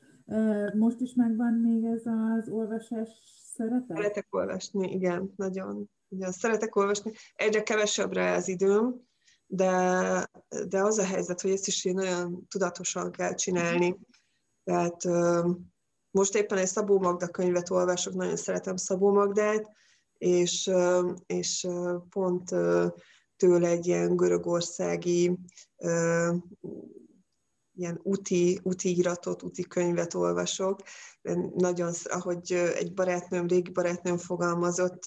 most is megvan még ez az olvasás szeretet? Szeretek olvasni, igen, nagyon. Igen, szeretek olvasni. Egyre kevesebbre az időm, de, de az a helyzet, hogy ezt is én nagyon tudatosan kell csinálni. Tehát most éppen egy Szabó Magda könyvet olvasok, nagyon szeretem Szabó Magdát, és, és pont tőle egy ilyen görögországi ilyen úti, úti iratot, úti könyvet olvasok. Nagyon, ahogy egy barátnőm, régi barátnőm fogalmazott,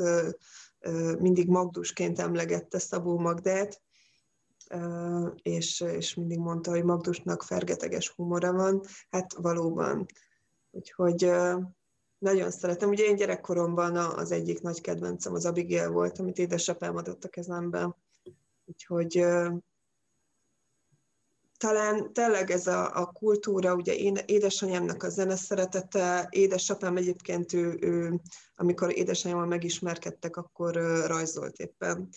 mindig Magdusként emlegette Szabó Magdát, és, és mindig mondta, hogy Magdusnak fergeteges humora van. Hát valóban. Úgyhogy nagyon szeretem. Ugye én gyerekkoromban az egyik nagy kedvencem az Abigail volt, amit édesapám adott a kezembe. Úgyhogy talán tényleg ez a, a kultúra, ugye én, édesanyámnak a zene szeretete, édesapám egyébként ő, ő amikor édesanyámmal megismerkedtek, akkor rajzolt éppen,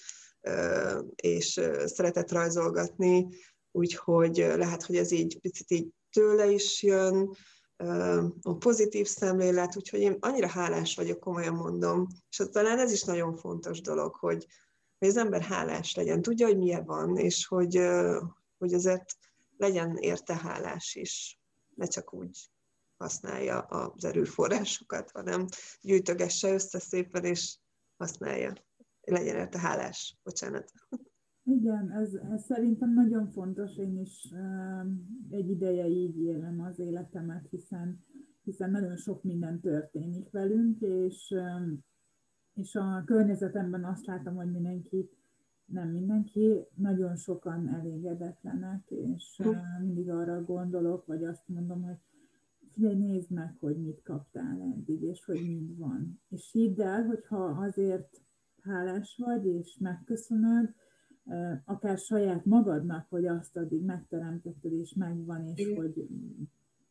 és szeretett rajzolgatni, úgyhogy lehet, hogy ez így picit így tőle is jön, a pozitív szemlélet, úgyhogy én annyira hálás vagyok, komolyan mondom. És talán ez is nagyon fontos dolog, hogy, hogy az ember hálás legyen, tudja, hogy milyen van, és hogy, hogy azért legyen érte hálás is, ne csak úgy használja az erőforrásokat, hanem gyűjtögesse össze szépen, és használja. Legyen érte hálás. Bocsánat. Igen, ez, ez szerintem nagyon fontos, én is egy ideje így élem az életemet, hiszen, hiszen nagyon sok minden történik velünk, és, és a környezetemben azt látom, hogy mindenki, nem mindenki, nagyon sokan elégedetlenek, és mindig arra gondolok, vagy azt mondom, hogy figyelj, nézd meg, hogy mit kaptál eddig, és hogy mind van. És hidd el, hogyha azért hálás vagy, és megköszönöd, akár saját magadnak, hogy azt addig megteremtetted, és megvan, és Igen. hogy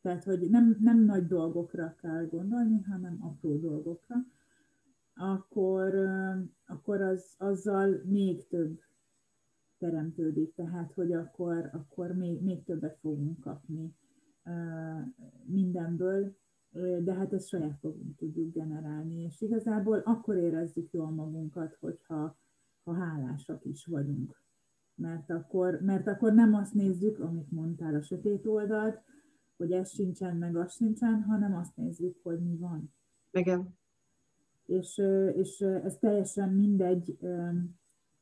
tehát, hogy nem, nem nagy dolgokra kell gondolni, hanem apró dolgokra, akkor, akkor az, azzal még több teremtődik, tehát, hogy akkor, akkor még, még többet fogunk kapni mindenből, de hát ezt saját magunk tudjuk generálni, és igazából akkor érezzük jól magunkat, hogyha ha hálásak is vagyunk. Mert akkor, mert akkor nem azt nézzük, amit mondtál a sötét oldalt, hogy ez sincsen, meg az sincsen, hanem azt nézzük, hogy mi van. Igen. És, és ez teljesen mindegy,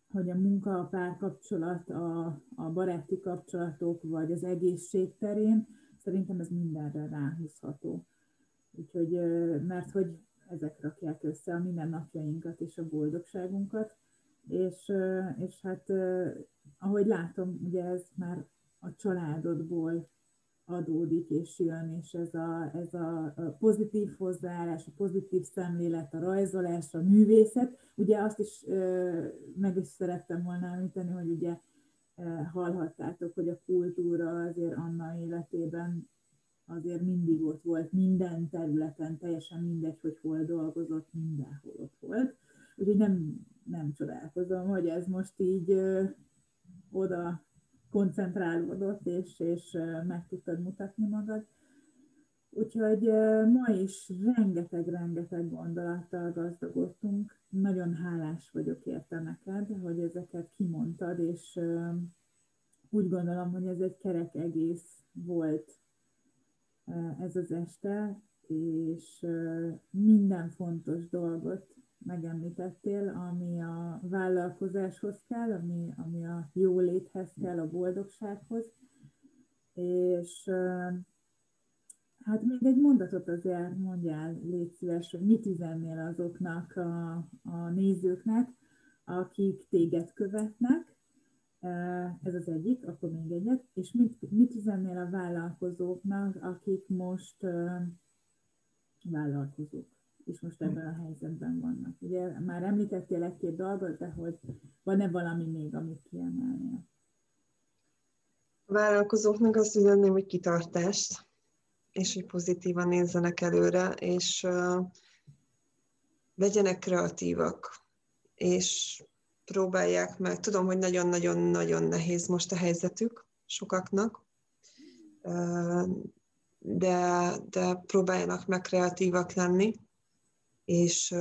hogy a munka, a párkapcsolat, a, a baráti kapcsolatok, vagy az egészség terén, szerintem ez mindenre ráhúzható. Úgyhogy, mert hogy ezek rakják össze a mindennapjainkat és a boldogságunkat, és, és hát ahogy látom, ugye ez már a családodból adódik és jön, és ez a, ez a pozitív hozzáállás, a pozitív szemlélet, a rajzolás, a művészet. Ugye azt is meg is szerettem volna említeni, hogy ugye hallhattátok, hogy a kultúra azért Anna életében azért mindig ott volt, minden területen, teljesen mindegy, hogy hol dolgozott, mindenhol ott volt. Úgyhogy nem, nem csodálkozom, hogy ez most így ö, oda koncentrálódott, és, és meg tudtad mutatni magad. Úgyhogy ma is rengeteg-rengeteg gondolattal gazdagodtunk. Nagyon hálás vagyok érte neked, hogy ezeket kimondtad, és úgy gondolom, hogy ez egy kerek egész volt ez az este, és minden fontos dolgot megemlítettél, ami a vállalkozáshoz kell, ami, ami a jóléthez kell, a boldogsághoz. És hát még egy mondatot azért mondjál, légy szíves, hogy mit üzennél azoknak a, a nézőknek, akik téged követnek, ez az egyik, akkor még egyet, és mit, mit üzennél a vállalkozóknak, akik most vállalkozók? És most ebben a helyzetben vannak. Ugye már említettél egy-két dolgot, de hogy van-e valami még, amit kiemelnél? A vállalkozóknak azt üzenném, hogy kitartást, és hogy pozitívan nézzenek előre, és uh, legyenek kreatívak, és próbálják meg. Tudom, hogy nagyon-nagyon-nagyon nehéz most a helyzetük sokaknak, de, de próbáljanak meg kreatívak lenni, és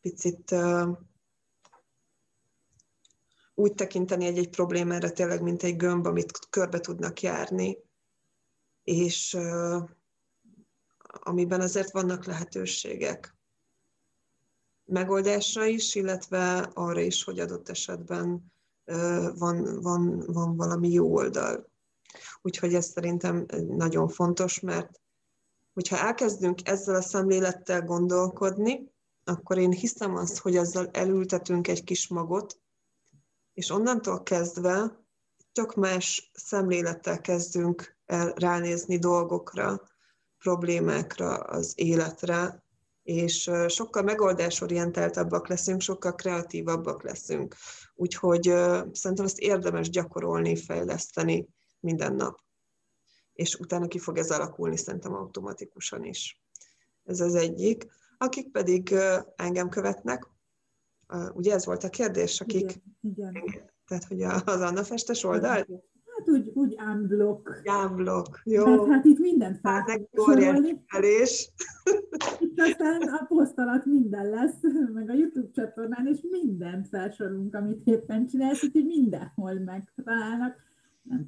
picit úgy tekinteni egy-egy problémára tényleg, mint egy gömb, amit körbe tudnak járni, és amiben azért vannak lehetőségek megoldásra is, illetve arra is, hogy adott esetben van, van, van valami jó oldal. Úgyhogy ez szerintem nagyon fontos, mert hogyha elkezdünk ezzel a szemlélettel gondolkodni, akkor én hiszem azt, hogy ezzel elültetünk egy kis magot, és onnantól kezdve tök más szemlélettel kezdünk el ránézni dolgokra, problémákra, az életre, és sokkal megoldásorientáltabbak leszünk, sokkal kreatívabbak leszünk. Úgyhogy szerintem ezt érdemes gyakorolni, fejleszteni minden nap és utána ki fog ez alakulni szerintem automatikusan is. Ez az egyik. Akik pedig engem követnek, ugye ez volt a kérdés, akik... Igen, igen. Tehát, hogy az Anna Festes oldal? Hát úgy, úgy unblock. Unblock, jó. Mert hát itt mindent fel hát. Itt aztán a poszt alatt minden lesz, meg a YouTube csatornán, és mindent felsorolunk, amit éppen csinálsz, úgyhogy mindenhol megtalálnak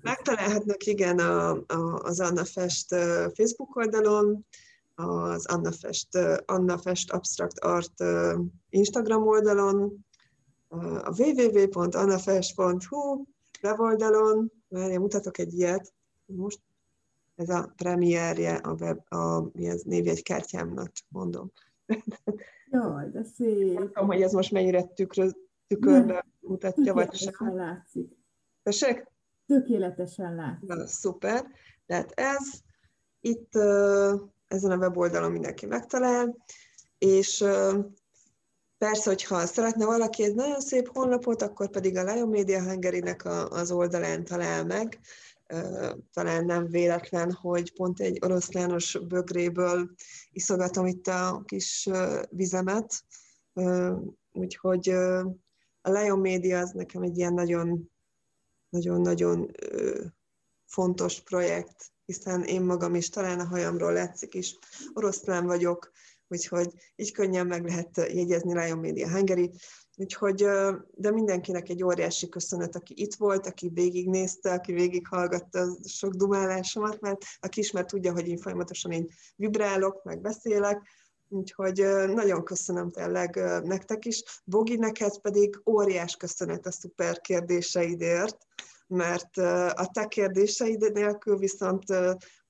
Megtalálhatnak igen a, a, az Anna Fest Facebook oldalon, az Anna Fest, Anna Fest Abstract Art Instagram oldalon, a www.annafest.hu weboldalon, én mutatok egy ilyet, most ez a premierje a, web, a mi ez névjegykártyámnak, csak mondom. Jaj, de szép. Nem tudom, hogy ez most mennyire tükrö, tükörbe mutatja, vagy sem. látszik. Tessék? Tökéletesen lát. Na, szuper. Tehát ez, itt ezen a weboldalon mindenki megtalál, és persze, hogyha szeretne valaki egy nagyon szép honlapot, akkor pedig a Lion Media hungary az oldalán talál meg. Talán nem véletlen, hogy pont egy oroszlános bögréből iszogatom itt a kis vizemet. Úgyhogy a Lion Media az nekem egy ilyen nagyon nagyon-nagyon fontos projekt, hiszen én magam is, talán a hajamról látszik is, oroszlán vagyok, úgyhogy így könnyen meg lehet jegyezni Lion Media Hungary, úgyhogy, de mindenkinek egy óriási köszönet, aki itt volt, aki végignézte, aki végighallgatta sok dumálásomat, mert aki ismer tudja, hogy én folyamatosan én vibrálok, meg beszélek, Úgyhogy nagyon köszönöm tényleg nektek is. Bogi, neked pedig óriás köszönet a szuper kérdéseidért, mert a te kérdéseid nélkül viszont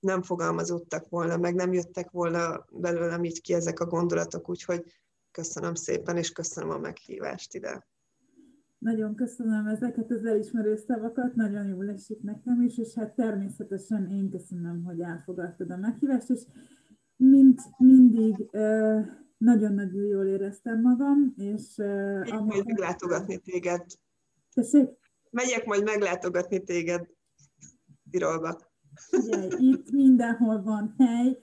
nem fogalmazottak volna, meg nem jöttek volna belőlem így ki ezek a gondolatok, úgyhogy köszönöm szépen, és köszönöm a meghívást ide. Nagyon köszönöm ezeket az elismerő szavakat, nagyon jól esik nekem is, és hát természetesen én köszönöm, hogy elfogadtad a meghívást, és mint mindig nagyon-nagyon jól éreztem magam, és... Megyek majd meglátogatni téged. Tessék? Megyek majd meglátogatni téged Tirolba. Ugye, itt mindenhol van hely,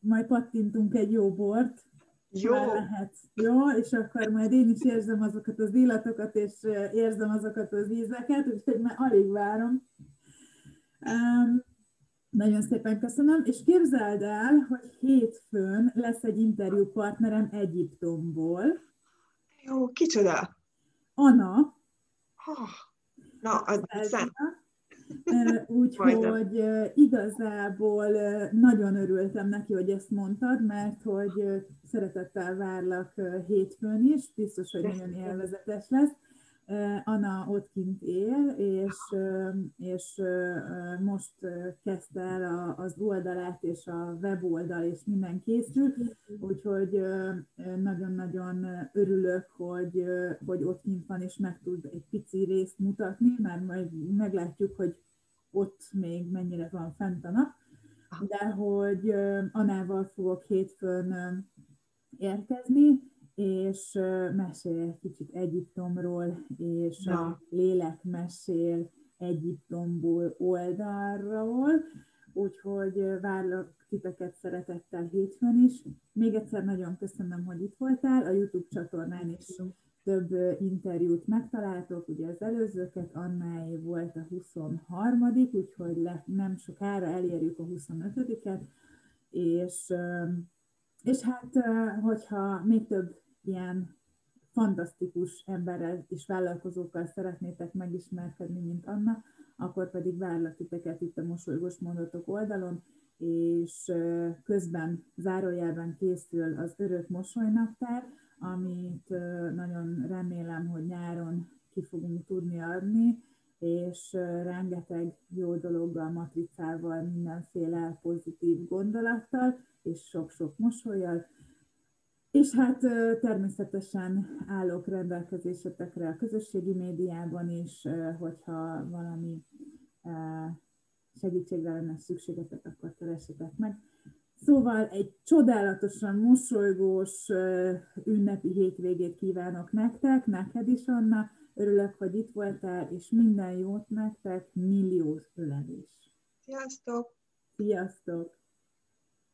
majd pattintunk egy jó bort, jó. lehet. Jó, és akkor majd én is érzem azokat az illatokat, és érzem azokat az ízeket, úgyhogy már alig várom. Um, nagyon szépen köszönöm, és képzeld el, hogy hétfőn lesz egy interjúpartnerem Egyiptomból. Jó, kicsoda? Anna. Oh, na, az Úgyhogy igazából nagyon örültem neki, hogy ezt mondtad, mert hogy szeretettel várlak hétfőn is, biztos, hogy nagyon élvezetes lesz. Anna ott kint él, és, és most kezdte el az oldalát és a weboldal, és minden készül, úgyhogy nagyon-nagyon örülök, hogy, hogy ott kint van, és meg tud egy pici részt mutatni, mert majd meglátjuk, hogy ott még mennyire van fent a nap, de hogy Anával fogok hétfőn érkezni, és mesél egy kicsit Egyiptomról, és ja. a lélek mesél Egyiptomból oldalról, úgyhogy várlak titeket szeretettel hétfőn is. Még egyszer nagyon köszönöm, hogy itt voltál, a YouTube csatornán is több interjút megtaláltok, ugye az előzőket, Annai volt a 23 úgyhogy le, nem sokára elérjük a 25-et, és, és hát, hogyha még több ilyen fantasztikus emberrel és vállalkozókkal szeretnétek megismerkedni, mint Anna, akkor pedig várlak titeket itt a Mosolygós Mondatok oldalon, és közben zárójelben készül az Örök Mosolynaptár, amit nagyon remélem, hogy nyáron ki fogunk tudni adni, és rengeteg jó dologgal, matricával, mindenféle pozitív gondolattal, és sok-sok mosolyjal. És hát természetesen állok rendelkezésetekre a közösségi médiában is, hogyha valami segítségre lenne szükségetek, akkor keresetek meg. Szóval egy csodálatosan mosolygós ünnepi hétvégét kívánok nektek, neked is, Anna. Örülök, hogy itt voltál, és minden jót nektek, milliós ölelés. Sziasztok! Sziasztok!